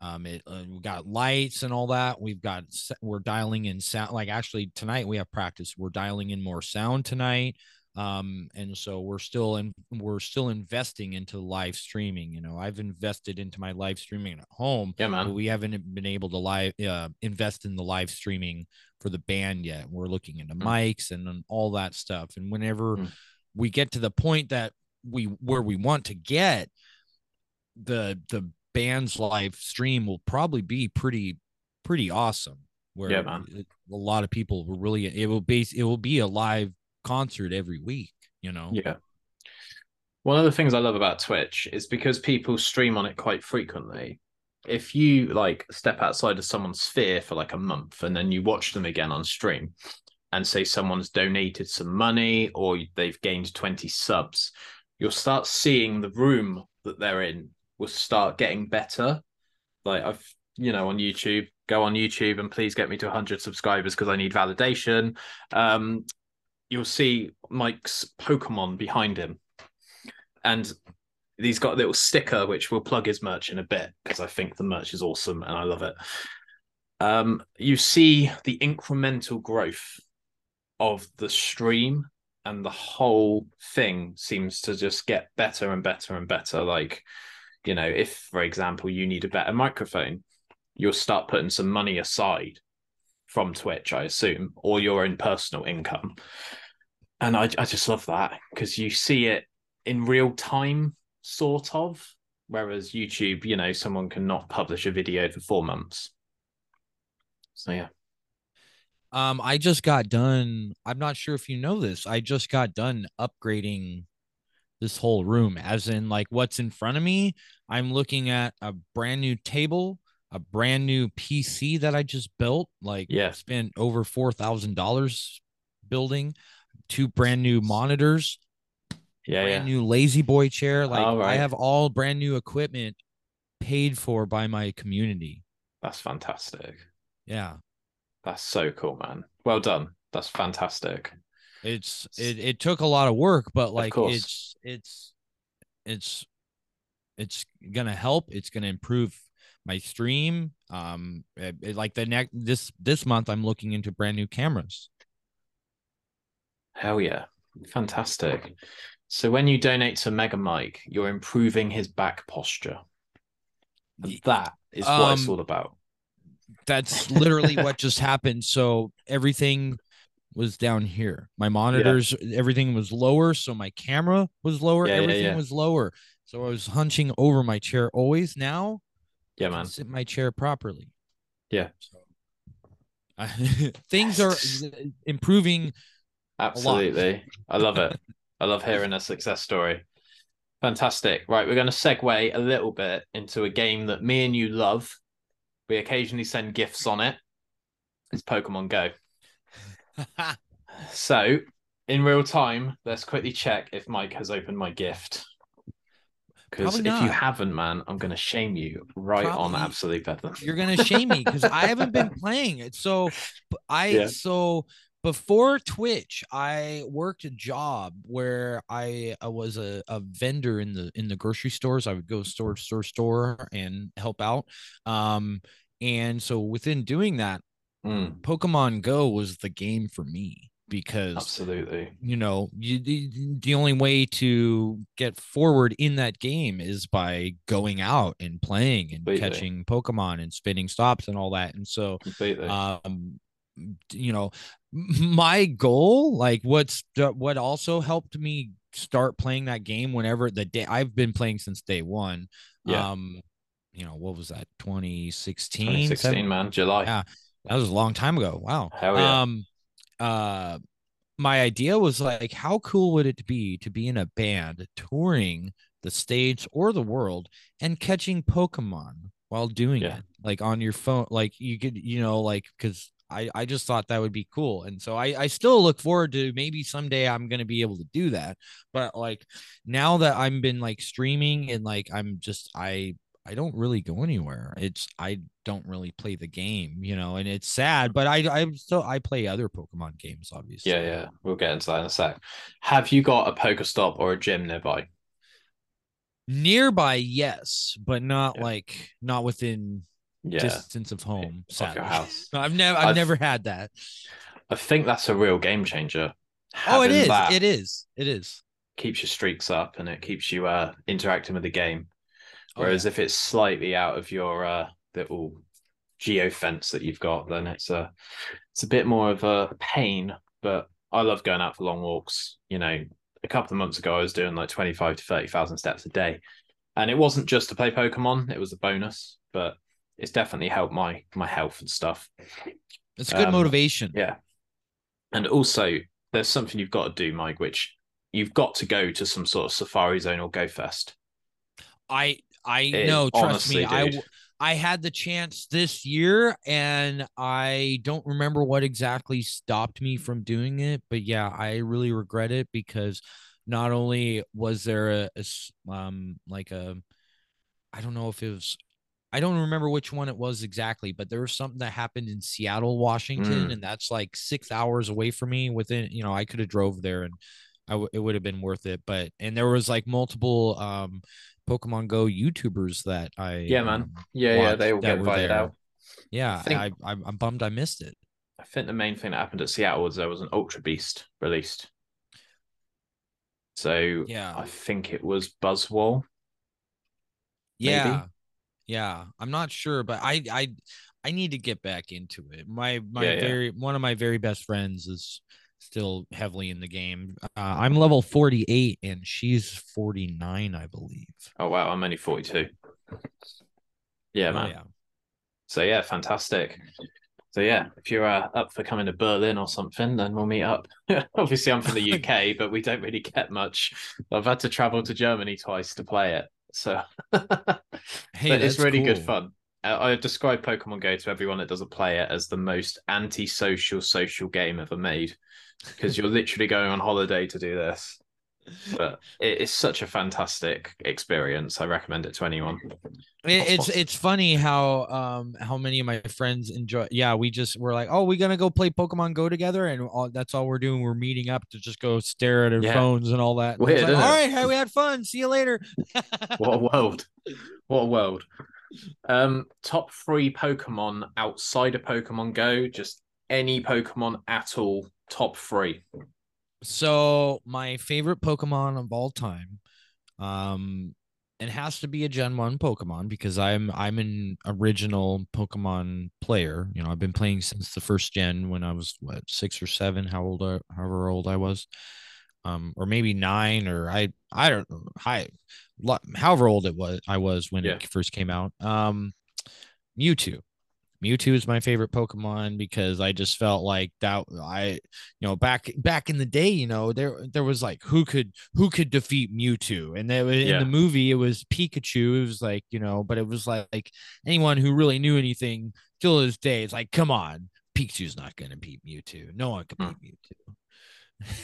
um it uh, we got lights and all that. We've got we're dialing in sound like actually tonight we have practice. We're dialing in more sound tonight um and so we're still in we're still investing into live streaming you know i've invested into my live streaming at home Yeah, but man. we haven't been able to live uh, invest in the live streaming for the band yet. We're looking into Mm. mics and, and all that stuff. And whenever Mm. we get to the point that we where we want to get, the the band's live stream will probably be pretty pretty awesome. Where Yeah, a lot of people will really it will base it will be a live concert every week. You know. Yeah. One of the things I love about Twitch is because people stream on it quite frequently, if you like step outside of someone's sphere for like a month and then you watch them again on stream and say someone's donated some money or they've gained 20 subs, you'll start seeing the room that they're in will start getting better. Like I've, you know, on YouTube, go on YouTube and please get me to 100 subscribers because I need validation. Um, you'll see Mike's Pokemon behind him. And he's got a little sticker which we'll plug his merch in a bit because I think the merch is awesome and I love it. Um, you see the incremental growth of the stream and the whole thing seems to just get better and better and better. Like, you know, if for example you need a better microphone, you'll start putting some money aside from Twitch, I assume, or your own personal income. And I, I just love that because you see it in real time sort of. Whereas YouTube, you know, someone can not publish a video for four months. So yeah. Um, I just got done. I'm not sure if you know this. I just got done upgrading this whole room, as in like what's in front of me. I'm looking at a brand new table, a brand new PC that I just built. Like, Yeah. spent over four thousand dollars building two brand new monitors, Yeah, brand yeah. new lazy boy chair. Like, All I have all brand new equipment paid for by my community. That's fantastic. Yeah. That's so cool, man. Well done. That's fantastic. it's it, it took a lot of work but like it's it's it's it's gonna help it's gonna improve my stream um it- it- like the next this this month i'm looking into brand new cameras Hell yeah. Fantastic. So when you donate to Mega Mike, you're improving his back posture. And that is what it's Um, all about. that's literally what just [LAUGHS] happened so everything was down here my monitors everything was lower so my camera was lower Yeah, yeah, everything yeah. was lower so i was hunching over my chair always now Yeah, man. sit my chair properly. Yeah. So, [LAUGHS] things are [LAUGHS] improving. Absolutely. I love it. I love hearing a success story. Fantastic. Right, we're going to segue a little bit into a game that me and you love. We occasionally send gifts on it. It's Pokemon Go. [LAUGHS] So, in real time, let's quickly check if Mike has opened my gift. Because if you haven't, man, I'm going to shame you right on Probably- Absolute Bedlam. You're gonna shame me because I haven't been playing it. So [LAUGHS] I Yeah. so before Twitch, I worked a job where I, I was a, a vendor in the in the grocery stores. I would go store store store and help out. Um, and so within doing that, Mm, Pokemon Go was the game for me because absolutely. you know you, the, the only way to get forward in that game is by going out and playing and Completely. catching pokemon and spinning stops and all that and so Completely. um you know my goal like what's what also helped me start playing that game whenever the day i've been playing since day one Yeah. um you know what was that 2016 2016, man. July. Yeah. that was a long time ago wow Hell yeah. um uh my idea was like how cool would it be to be in a band touring the states or the world and catching pokemon while doing Yeah. it like on your phone like you could you know like because I, I just thought that would be cool. And so I, I still look forward to maybe someday I'm going to be able to do that. But like now that I've been like streaming and like I'm just, I, I don't really go anywhere. It's, I don't really play the game, you know, and it's sad, but I, I still, I play other Pokemon games, obviously. Yeah, yeah. We'll get into that in a sec. Have you got a Pokestop or a gym nearby? Nearby, yes, but not Yeah. like, not within Yeah. distance of home. Your house. No, I've never, I've, I've- never had that. I think that's a real game changer. Oh, it is. It is. It is. keeps your streaks up and it keeps you uh interacting with the game. Oh, Whereas yeah. if it's slightly out of your uh little geo fence that you've got, then it's a it's a bit more of a pain. But I love going out for long walks. You know, a couple of months ago I was doing like twenty five to thirty thousand steps a day, and it wasn't just to play Pokemon; it was a bonus. But it's definitely helped my my health and stuff. it's a good um, motivation. Yeah. And also, there's something you've got to do, Mike, which you've got to go to some sort of safari zone or go fest. I I It- know. Trust honestly, me. I I had the chance this year and I don't remember what exactly stopped me from doing it, but yeah, I really regret it because not only was there a um like a I don't know if it was I don't remember which one it was exactly, but there was something that happened in Seattle, Washington, Mm. and that's like six hours away from me. Within, you know, I could have drove there and I w- it would have been worth it. But and there was like multiple um Pokemon Go YouTubers that I Yeah, man. um, Yeah, yeah, they all get invited out. Yeah, I think- I, I I'm bummed I missed it. I think the main thing that happened at Seattle was there was an Ultra Beast released. So Yeah. I think it was Buzzwole. Maybe. Yeah. Yeah. I'm not sure, but I I I need to get back into it. My my Yeah, yeah. very one of my very best friends is still heavily in the game. Uh, I'm level 48 and she's 49, I believe. Oh wow, I'm only 42. Yeah, Oh, man. yeah. So yeah, fantastic. So yeah, if you're uh, up for coming to Berlin or something, then we'll meet up. [LAUGHS] Obviously, I'm from the UK, but we don't really get much. I've had to travel to Germany twice to play it, so [LAUGHS] Hey, but it's really good fun. I describe Pokemon Go to everyone that doesn't play it as the most anti-social social game ever made because you're literally going on holiday to do this. But it is such a fantastic experience. I recommend it to anyone. It, it's it's funny how um how many of my friends enjoy. Yeah, we just we're like, oh, we're gonna go play Pokemon Go together, and all, that's all we're doing. We're meeting up to just go stare at our Yeah. phones and all that. And it's Weird, like, all right, hey, we had fun. See you later. What a world! What a world! Um, top three Pokemon outside of Pokemon Go, just any Pokemon at all. Top three. So my favorite Pokemon of all time, um, it has to be a Gen One Pokemon because I'm I'm an original Pokemon player. You know, I've been playing since the first gen when I was what six or seven, how old, I, however old I was, um, or maybe nine, or I I don't know, I, however old it was I was when Yeah. it first came out. Um, Mewtwo. Mewtwo is my favorite Pokemon because I just felt like that I you know back back in the day you know there there was like who could who could defeat Mewtwo and there was, in the movie it was Pikachu it was like you know but it was like, like anyone who really knew anything till this day it's like come on Pikachu's not going to beat Mewtwo no one can Hmm. beat Mewtwo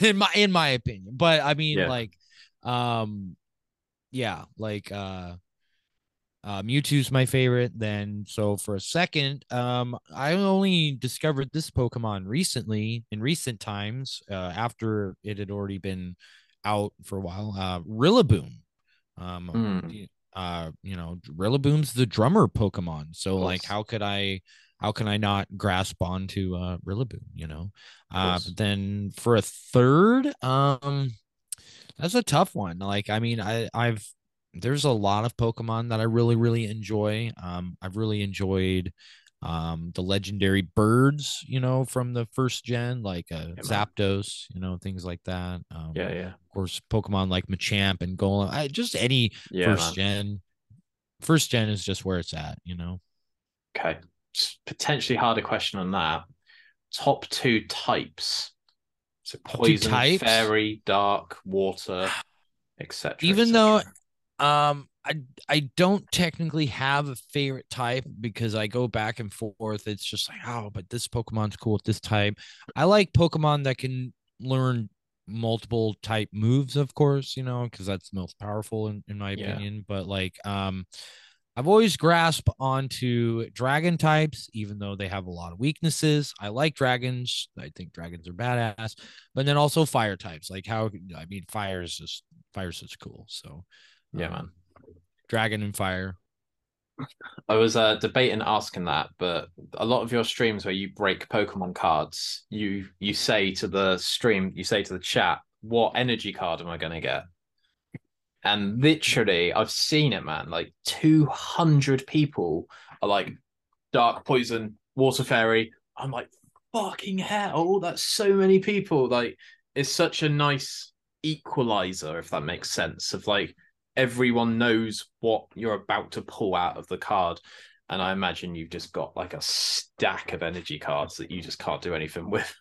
[LAUGHS] in my in my opinion but I mean Yeah. like um yeah like uh uh, Mewtwo's my favorite. Then, so for a second, um, I only discovered this Pokemon recently in recent times, uh, after it had already been out for a while. Uh, Rillaboom. Um, y- uh, you know, Rillaboom's the drummer Pokemon. So, like, how could I, how can I not grasp onto uh Rillaboom? You know, uh, then for a third, um, that's a tough one. Like, I mean, I I've there's a lot of Pokemon that I really really enjoy. Um, I've really enjoyed um the legendary birds, you know, from the first gen, like uh, man. Zapdos, you know, things like that. Um, Yeah, yeah, of course, Pokemon like Machamp and Golem. I, just any yeah. first man. gen. First gen is just where it's at, you know. Okay. Potentially harder question on that. Top two types. So poison, types? fairy, dark, water, etc. Even though um I I don't technically have a favorite type because I go back and forth. It's just like, oh, but this Pokemon's cool with this type. I like Pokemon that can learn multiple type moves, of course, you know, because that's the most powerful in, in my Yeah. opinion. But like um I've always grasped onto dragon types, even though they have a lot of weaknesses. I like dragons. I think dragons are badass, but then also fire types. Like how I mean, fire is just fire's just cool. So Yeah, um, man. dragon and fire. I was uh, debating asking that, but a lot of your streams where you break Pokemon cards, you you say to the stream, you say to the chat, "What energy card am I going to get?" And literally, I've seen it, man. Like two hundred people are like, "Dark Poison, Water Fairy." I'm like, "Fucking hell!" That's so many people. Like, it's such a nice equalizer, if that makes sense. Of like, everyone knows what you're about to pull out of the card. And I imagine you've just got like a stack of energy cards that you just can't do anything [LAUGHS] with.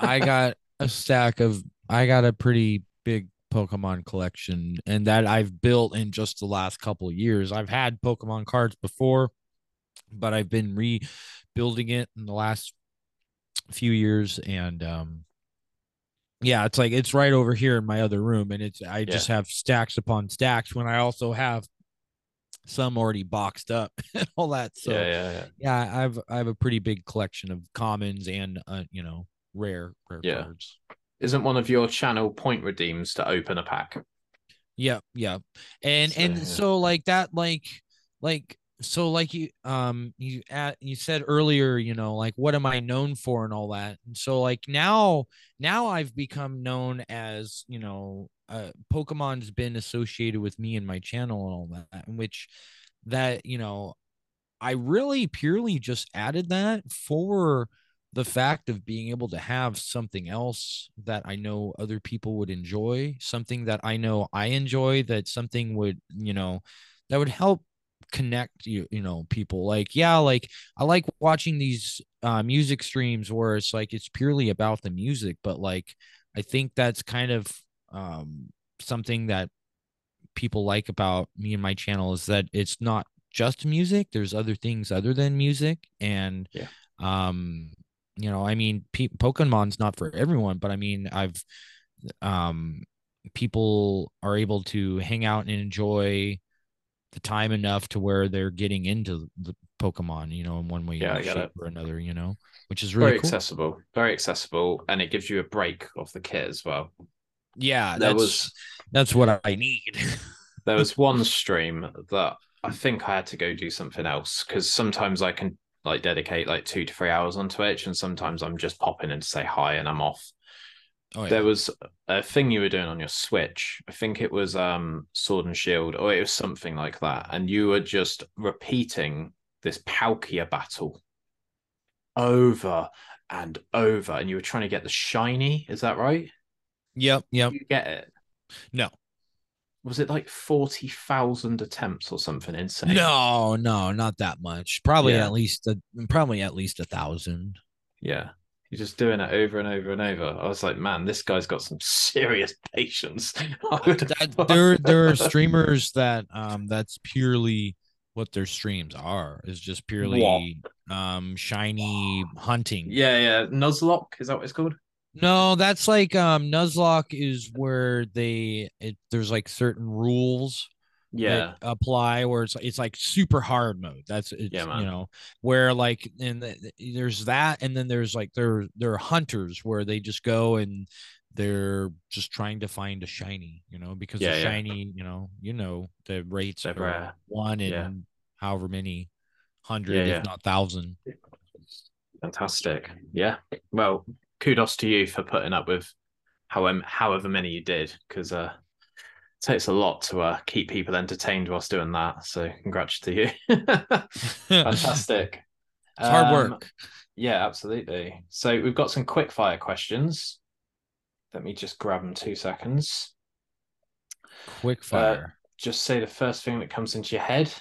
I got a stack of I got a pretty big Pokemon collection and that I've built in just the last couple of years. I've had Pokemon cards before, but I've been rebuilding it in the last few years and um yeah, it's like it's right over here in my other room and it's I just have stacks upon stacks when I also have some already boxed up [LAUGHS] and all that. So yeah, yeah, yeah. yeah, I've I have a pretty big collection of commons and uh, you know, rare rare Yeah. cards. Isn't one of your channel point redeems to open a pack? Yep, yep. And So, and yeah. so like that like like so like you um you at you said earlier, you know, like what am I known for and all that. And so like now now I've become known as, you know, uh Pokemon's been associated with me and my channel and all that, in which that, you know, I really purely just added that for the fact of being able to have something else that I know other people would enjoy, something that I know I enjoy, that something would, you know, that would help connect you, you know, people. Like, yeah, like I like watching these uh music streams where it's like it's purely about the music, but like I think that's kind of um something that people like about me and my channel is that it's not just music there's other things other than music and Yeah. um you know i mean pe- pokemon's not for everyone but i mean i've um people are able to hang out and enjoy the time enough to where they're getting into the pokemon you know in one way Yeah, shape or another you know which is Very really cool accessible, very accessible, and it gives you a break off the kit as well. yeah There that's was that's what i need [LAUGHS] there was one stream that I think I had to go do something else because sometimes I can like dedicate like two to three hours on Twitch, and sometimes I'm just popping in to say hi and I'm off. Oh yeah There was a thing you were doing on your Switch. I think it was um Sword and Shield, or it was something like that, and you were just repeating this Palkia battle over and over, and you were trying to get the shiny. Is that right? yep yep You get it? No. Was it like forty thousand attempts or something insane? No, no, not that much. Probably Yeah. at least a probably at least a thousand. Yeah. You're just doing it over and over and over. I was like, man, this guy's got some serious [LAUGHS] patience. [LAUGHS] I would have That, there there are streamers that um that's purely what their streams are is just purely um shiny hunting. Yeah, yeah. Nuzlocke, is that what it's called? No, that's like um Nuzlocke is where they it, there's like certain rules Yeah. apply where it's it's like super hard mode. That's it's Yeah, you know where like and the, there's that and then there's like there there are hunters where they just go and they're just trying to find a shiny, you know, because Yeah, the yeah. shiny, you know, you know the rates They're are one in Yeah. however many hundred, if not thousand. Fantastic. Yeah. Well, kudos to you for putting up with however however many you did, because uh takes a lot to uh keep people entertained whilst doing that. So congrats to you. [LAUGHS] Fantastic. [LAUGHS] It's hard Um, work. Yeah, absolutely. So we've got some quick fire questions. Let me just grab them two seconds. Quick fire. Just say the first thing that comes into your head.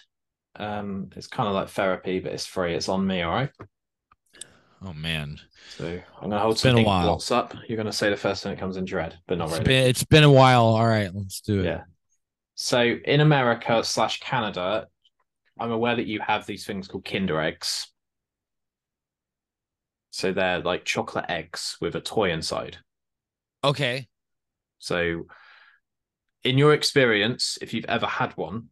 Um, it's kind of like therapy, but it's free. It's on me, all right. Oh man. So I'm gonna hold It's been a while. blots up. You're gonna say the first thing that comes in dread, but not It's really. been it's been a while. All right, let's do it. Yeah. So in America slash Canada, I'm aware that you have these things called Kinder eggs. So they're like chocolate eggs with a toy inside. Okay. So, in your experience, if you've ever had one,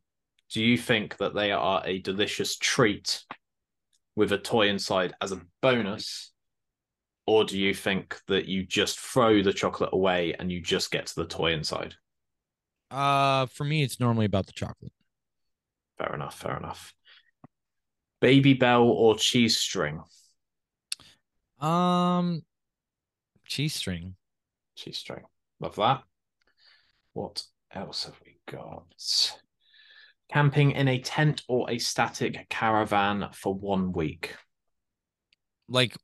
do you think that they are a delicious treat with a toy inside as a bonus? Or do you think that you just throw the chocolate away and you just get to the toy inside? Uh for me it's normally about the chocolate. Fair enough. Fair enough. Baby Bell or cheese string? Um cheese string. Cheese string. Love that. What else have we got? Camping in a tent or a static caravan for one week. Like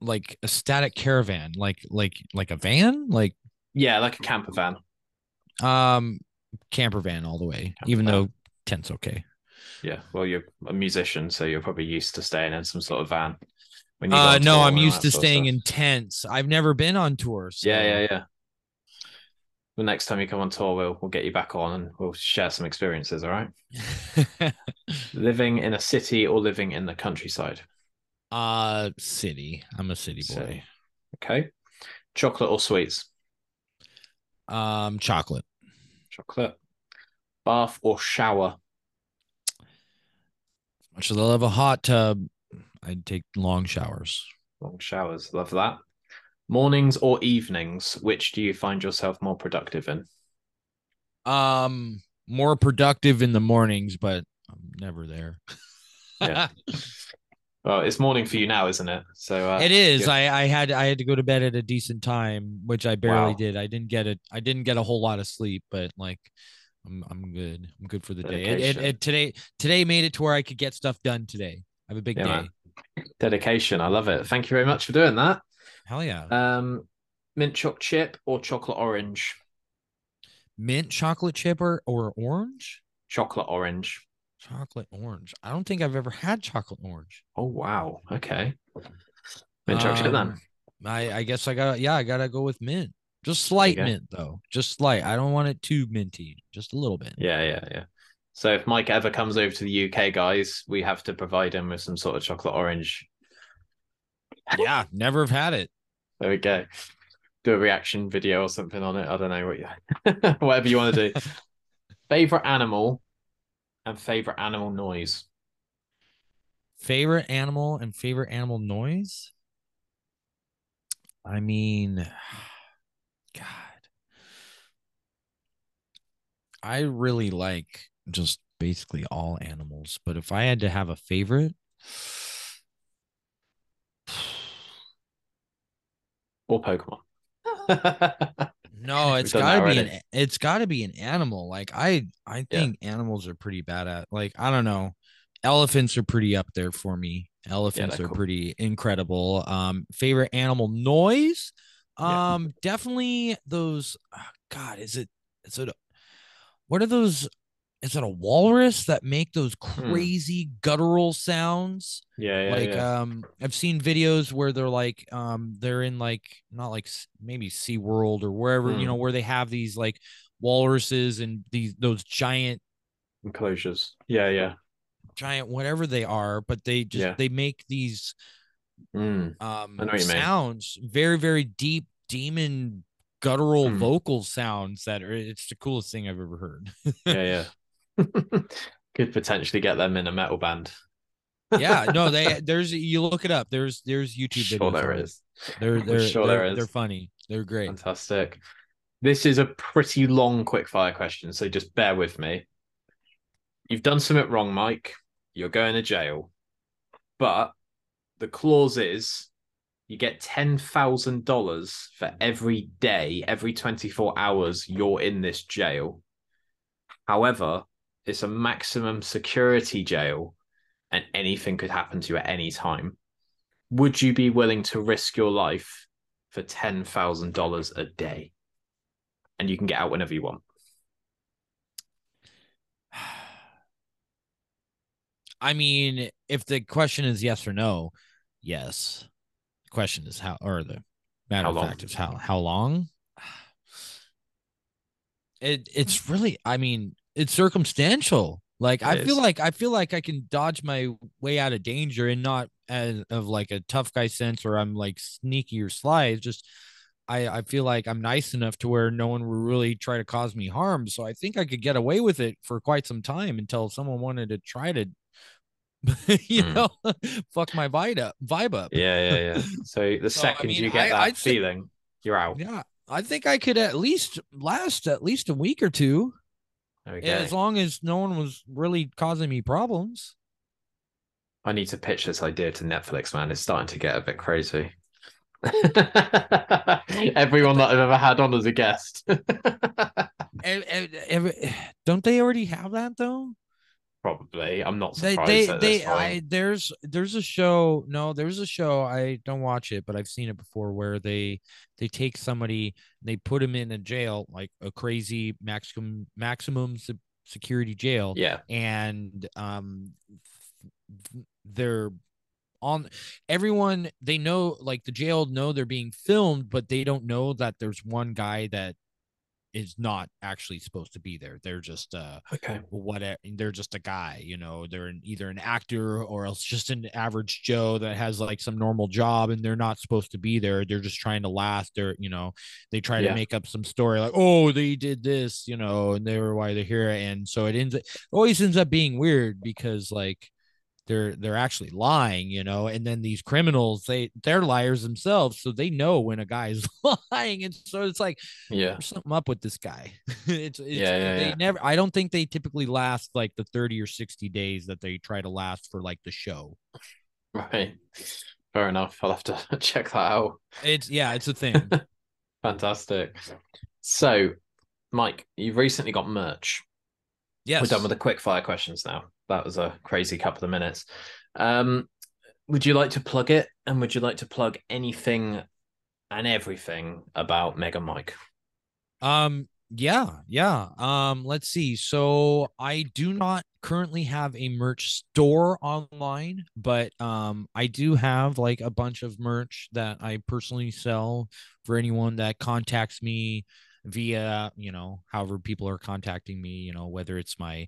like a static caravan, like like like a van, like Yeah, like a camper van. um camper van all the way, Camper even van. though tent's okay. Yeah. Well, you're a musician, so you're probably used to staying in some sort of van. When go Uh no, I'm used to staying in tents. I've never been on tour. So Yeah, yeah, yeah. The next time you come on tour, we'll we'll get you back on and we'll share some experiences. All right. [LAUGHS] living in a city or living in the countryside. uh, city. I'm a city boy. City. Okay. Chocolate or sweets? Um, chocolate. Chocolate. Bath or shower? Much as I love a hot tub, I'd take long showers. Long showers. Love that. Mornings or evenings? Which do you find yourself more productive in? Um, more productive in the mornings, but I'm never there. Yeah. [LAUGHS] Well, it's morning for you now, isn't it? So uh, it is. yeah. I I had I had to go to bed at a decent time, which I barely Wow. did. I didn't get it. I didn't get a whole lot of sleep, but like I'm I'm good. I'm good for the day. It, it, Dedication. it today today made it to where I could get stuff done today. I have a big Yeah, day. man. dedication. I love it. Thank you very much for doing that. Hell yeah. Um, mint choc chip or chocolate orange? Mint chocolate chip or, or orange? Chocolate orange. Chocolate orange. I don't think I've ever had chocolate orange. Oh wow. Okay. Mint choc chip then. Um, I I guess I got yeah, I gotta go with mint. Just slight mint though. Just slight. I don't want it too minty. Just a little bit. Yeah, yeah, yeah. So if Mike ever comes over to the UK, guys, we have to provide him with some sort of chocolate orange. Yeah, never have had it. There we go. Do a reaction video or something on it. I don't know what you [LAUGHS] whatever you want to do. [LAUGHS] favorite animal and favorite animal noise. Favorite animal and favorite animal noise? I mean, [SIGHS] God. I really like just basically all animals, but if I had to have a favorite, Or Pokemon. [LAUGHS] no, it's done got to be an it's got to be an animal. Like I I Yeah. think animals are pretty bad at. Like I don't know. Elephants are pretty up there for me. Elephants they're cool. pretty incredible. Um favorite animal noise? Yeah. Um definitely those ah, god, is it is it a, what are those is it a walrus that make those crazy guttural sounds? yeah, yeah, like yeah. um i've seen videos where they're like um they're in like not like maybe sea world or wherever Hmm. you know where they have these like walruses and these those giant Enclosures. Yeah, yeah. giant whatever they are but they just Yeah. they make these Mm. um I know what you mean. sounds very very deep demon guttural Hmm. vocal sounds that are it's the coolest thing i've ever heard Yeah, yeah. [LAUGHS] [LAUGHS] Could potentially get them in a metal band. yeah no they [LAUGHS] there's you look it up there's there's youtube Sure videos there on they're they're sure they're, there is. they're funny they're great Fantastic. This is a pretty long quick fire question, so just bear with me. You've done something wrong, Mike. You're going to jail. But the clause is you get $10,000 for every day, every 24 hours you're in this jail. However, it's a maximum security jail and anything could happen to you at any time. Would you be willing to risk your life for $10,000 a day? And you can get out whenever you want. [SIGHS] I mean, if the question is yes or no, yes. The question is how, or the matter How of long? fact is how how long. [SIGHS] It it's really, I mean, it's circumstantial. Like I It feel like I feel like I can dodge my way out of danger and not as of like a tough guy sense or I'm like sneaky or sly. It's just I I feel like I'm nice enough to where no one will really try to cause me harm. So I think I could get away with it for quite some time until someone wanted to try to [LAUGHS] you Hmm. know [LAUGHS] fuck my vibe up vibe up. Yeah, yeah, yeah. [LAUGHS] So the So, I second mean, you get I- that I'd feeling, you're out. Yeah. I think I could at least last at least a week or two. Okay. As long as no one was really causing me problems. I need to pitch this idea to Netflix, man. It's starting to get a bit crazy. [LAUGHS] [LAUGHS] Everyone that I've ever had on as a guest. [LAUGHS] Don't they already have that though? Probably. I'm not They surprised they at they I there's there's a show no there's a show I don't watch it but I've seen it before where they they take somebody they put him in a jail like a crazy maximum maximum security jail Yeah. and um they're on everyone they know like the jail know they're being filmed but they don't know that there's one guy that is not actually supposed to be there. They're just uh Okay. what they're just a guy, you know, they're an, either an actor or else just an average Joe that has like some normal job and they're not supposed to be there. They're just trying to last. They're, you know, they try Yeah. to make up some story like, oh, they did this, you know, and they were why they're here. And so it ends it always ends up being weird because like they're they're actually lying, you know, and then these criminals, they they're liars themselves, so they know when a guy is [LAUGHS] lying. And so it's like Yeah. there's something up with this guy. [LAUGHS] it's, it's Yeah, yeah, they yeah. never I don't think they typically last like the 30 or 60 days that they try to last for like the show. Right. Fair enough. I'll have to [LAUGHS] check that out. It's yeah, it's a thing. Fantastic. So, Mike, you've recently got merch. Yes. We're done with the quick fire questions now. That was a crazy couple of minutes. Um, would you like to plug it? And would you like to plug anything and everything about Mega Mike? Um, yeah, yeah. Um, let's see. So I do not currently have a merch store online, but um, I do have like a bunch of merch that I personally sell for anyone that contacts me via, you know, however people are contacting me, you know, whether it's my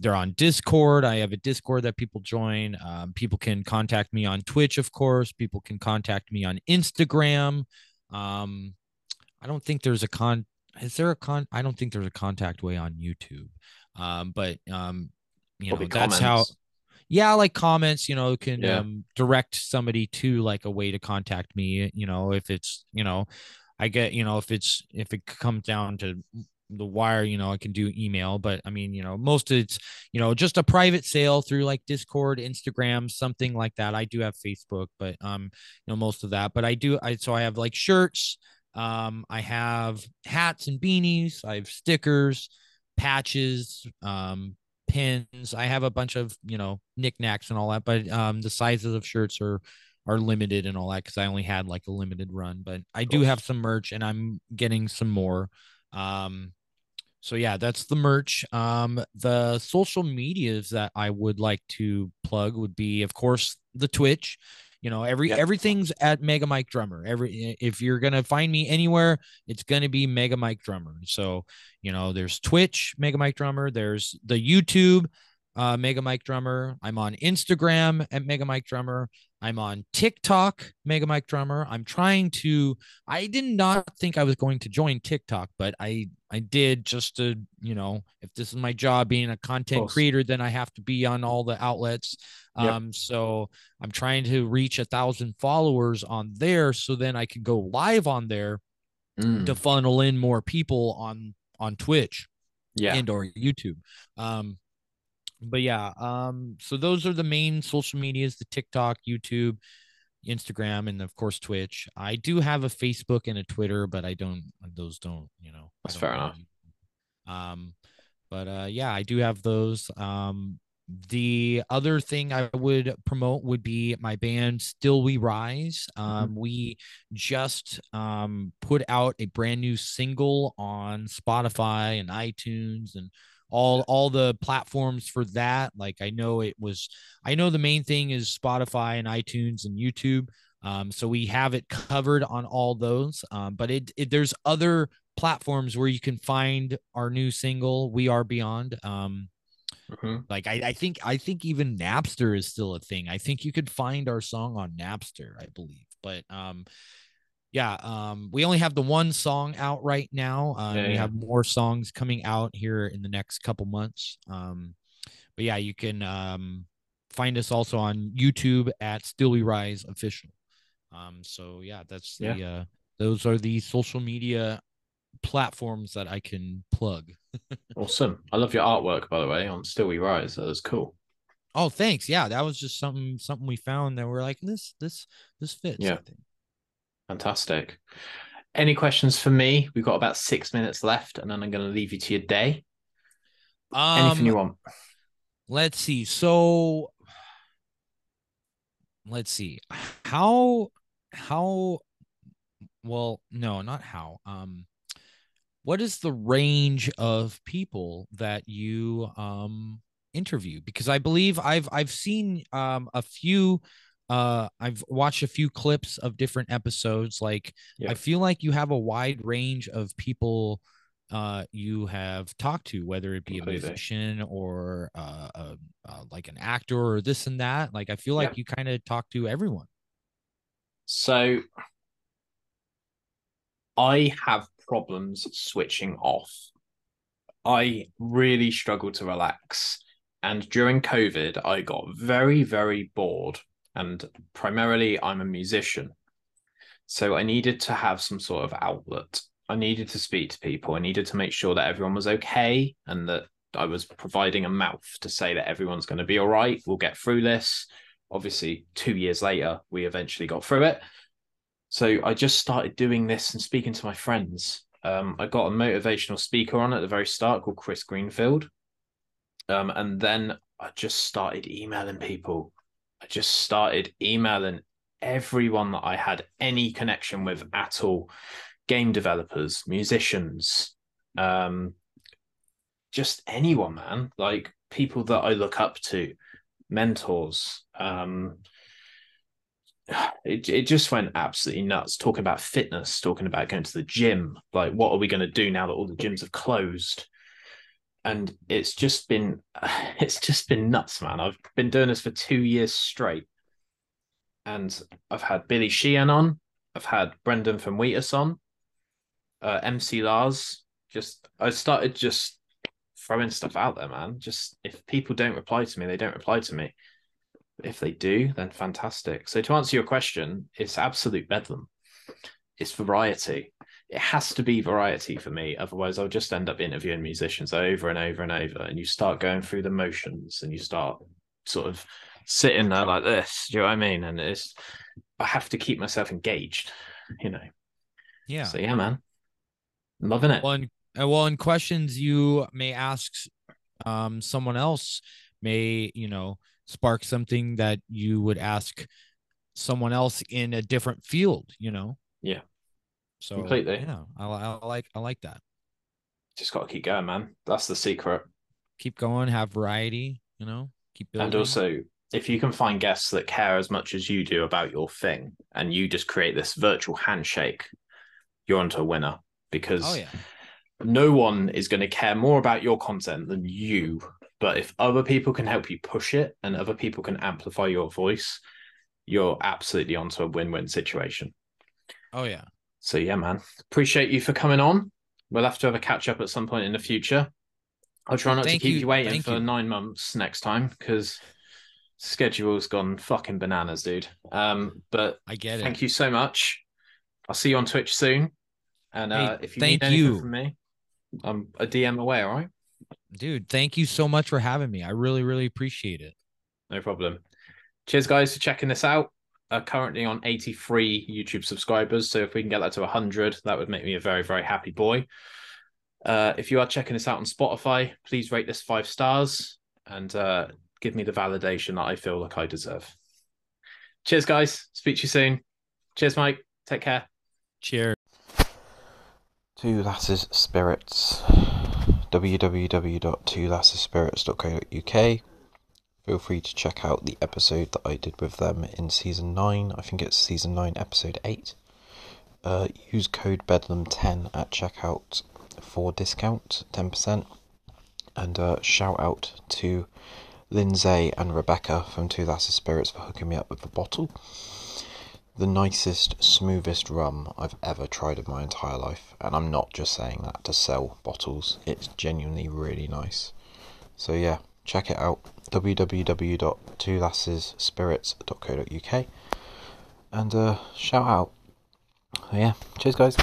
they're on Discord. I have a Discord that people join. Um, people can contact me on Twitch, of course. People can contact me on Instagram. Um, I don't think there's a con. Is there a con? I don't think there's a contact way on YouTube. Um, but um, you Probably know, that's how. Yeah, like comments. You know, can Yeah. um, direct somebody to like a way to contact me. You know, if it's you know, I get you know if it's if it comes down to the wire, you know, I can do email, but I mean, you know, most it's, you know, just a private sale through like Discord, Instagram, something like that. I do have Facebook, but um, you know, most of that. But I do I so I have like shirts, um, I have hats and beanies, I have stickers, patches, um, pins. I have a bunch of, you know, knickknacks and all that, but um the sizes of shirts are are limited and all that because I only had like a limited run. But I do have some merch and I'm getting some more. Um, so yeah, that's the merch. Um, the social medias that I would like to plug would be, of course, the Twitch. You know, every Yep. everything's at Mega Mike Drummer. Every if you're gonna find me anywhere, it's gonna be Mega Mike Drummer. So you know, there's Twitch, Mega Mike Drummer. There's the YouTube, uh, Mega Mike Drummer. I'm on Instagram at Mega Mike Drummer. I'm on TikTok, Mega Mike Drummer. I'm trying to. I did not think I was going to join TikTok, but I I did just to you know if this is my job being a content creator, then I have to be on all the outlets. Yep. Um, so I'm trying to reach a thousand followers on there, so then I can go live on there Mm, to funnel in more people on on Twitch yeah. and or YouTube. Um, but yeah, um, so those are the main social medias: the TikTok, YouTube, Instagram, and of course Twitch. I do have a Facebook and a Twitter, but I don't; those don't, you know. That's fair enough. Um, but uh, yeah, I do have those. Um, the other thing I would promote would be my band Still We Rise. Um, we just um, put out a brand new single on Spotify and iTunes and all all the platforms for that. Like I know it was I know the main thing is Spotify and iTunes and YouTube. Um, so we have it covered on all those. Um, but it, it there's other platforms where you can find our new single, We Are Beyond. Um, Mhm. like I, I think I think even Napster is still a thing. I think you could find our song on Napster, I believe. But um yeah, um we only have the one song out right now. Um Yeah, we yeah. have more songs coming out here in the next couple months. Um but yeah, you can um find us also on YouTube at Still We Rise official. Um so yeah, that's the uh those are the social media platforms that I can plug. [LAUGHS] Awesome. I love your artwork, by the way, on Still We Rise. That was cool. Oh, thanks. Yeah, that was just something something we found that we're like this this this fits. I Yeah. Fantastic. Any questions for me? We've got about six minutes left, and then I'm going to leave you to your day. Anything Um, you want? let's see. So let's see. How how well, no, not how. Um what is the range of people that you um interview? Because I believe I've I've seen um a few uh I've watched a few clips of different episodes like Yeah. I feel like you have a wide range of people uh you have talked to whether it be a musician or uh, uh, uh like an actor or this and that like i feel like Yeah. you kind of talk to everyone So I have problems switching off. I really struggle to relax. And during COVID, I got very, very bored. And primarily, I'm a musician. So I needed to have some sort of outlet. I needed to speak to people. I needed to make sure that everyone was okay and that I was providing a mouth to say that everyone's going to be all right. We'll get through this. Obviously, two years later, we eventually got through it. So I just started doing this and speaking to my friends. Um, I got a motivational speaker on at the very start called Chris Greenfield. Um, and then I just started emailing people. I just started emailing everyone that I had any connection with at all game developers, musicians, um, just anyone, man. Like people that I look up to, mentors. Um, [SIGHS] it, it just went absolutely nuts talking about fitness talking about going to the gym like what are we going to do now that all the gyms have closed and it's just been [SIGHS] it's just been nuts man. I've been doing this for two years straight. And i've had billy sheehan on. I've had brendan from wheatus on. Uh, mc lars. Just i started just throwing stuff out there man. Just if people don't reply to me they don't reply to me. If they do, then fantastic. So to answer your question, it's absolute bedlam. It's variety. It has to be variety for me. Otherwise, I'll just end up interviewing musicians over and over and over. And you start going through the motions and you start sort of sitting there like this. Do you know what I mean? And it's I have to keep myself engaged, you know. yeah So yeah, man. Loving it. well in, uh, well in questions you may ask um someone else may you know spark something that you would ask someone else in a different field you know Yeah. So Completely. yeah I, I like i like that Just got to keep going, man. That's the secret. keep going have variety you know keep building And also, if you can find guests that care as much as you do about your thing and you just create this virtual handshake, you're onto a winner because oh yeah no one is going to care more about your content than you. But if other people can help you push it and other people can amplify your voice, you're absolutely onto a win win situation. oh yeah So, yeah, man, appreciate you for coming on. We'll have to have a catch up at some point in the future. I'll try not Thank to keep you- you, waiting thank for you. nine months next time because schedule's gone fucking bananas, dude. Um, but i get it. thank you so much. I'll see you on Twitch soon. And Hey, uh, if you thank need anything you. from me, I'm a DM away, all right? dude thank you so much for having me i really really appreciate it No problem. Cheers, guys, for checking this out. Uh, currently on 83 YouTube subscribers. So if we can get that to 100, that would make me a very, very happy boy. Uh, if you are checking this out on Spotify, please rate this five stars and uh, give me the validation that I feel like I deserve. Cheers, guys. Speak to you soon. Cheers, Mike. Take care. cheers Two Lasses Spirits. www.twolassespirits.co.uk. Feel free to check out the episode that I did with them in season 9. I think it's season 9, episode 8. Uh, use code Bedlam10 at checkout for discount, 10%. And uh, shout out to Lindsay and Rebecca from Two Lasses Spirits for hooking me up with the bottle the nicest, smoothest rum I've ever tried in my entire life. And I'm not just saying that to sell bottles, it's genuinely really nice. So, yeah, check it out www.twolassespirits.co.uk and uh, shout out. So, yeah, cheers, guys.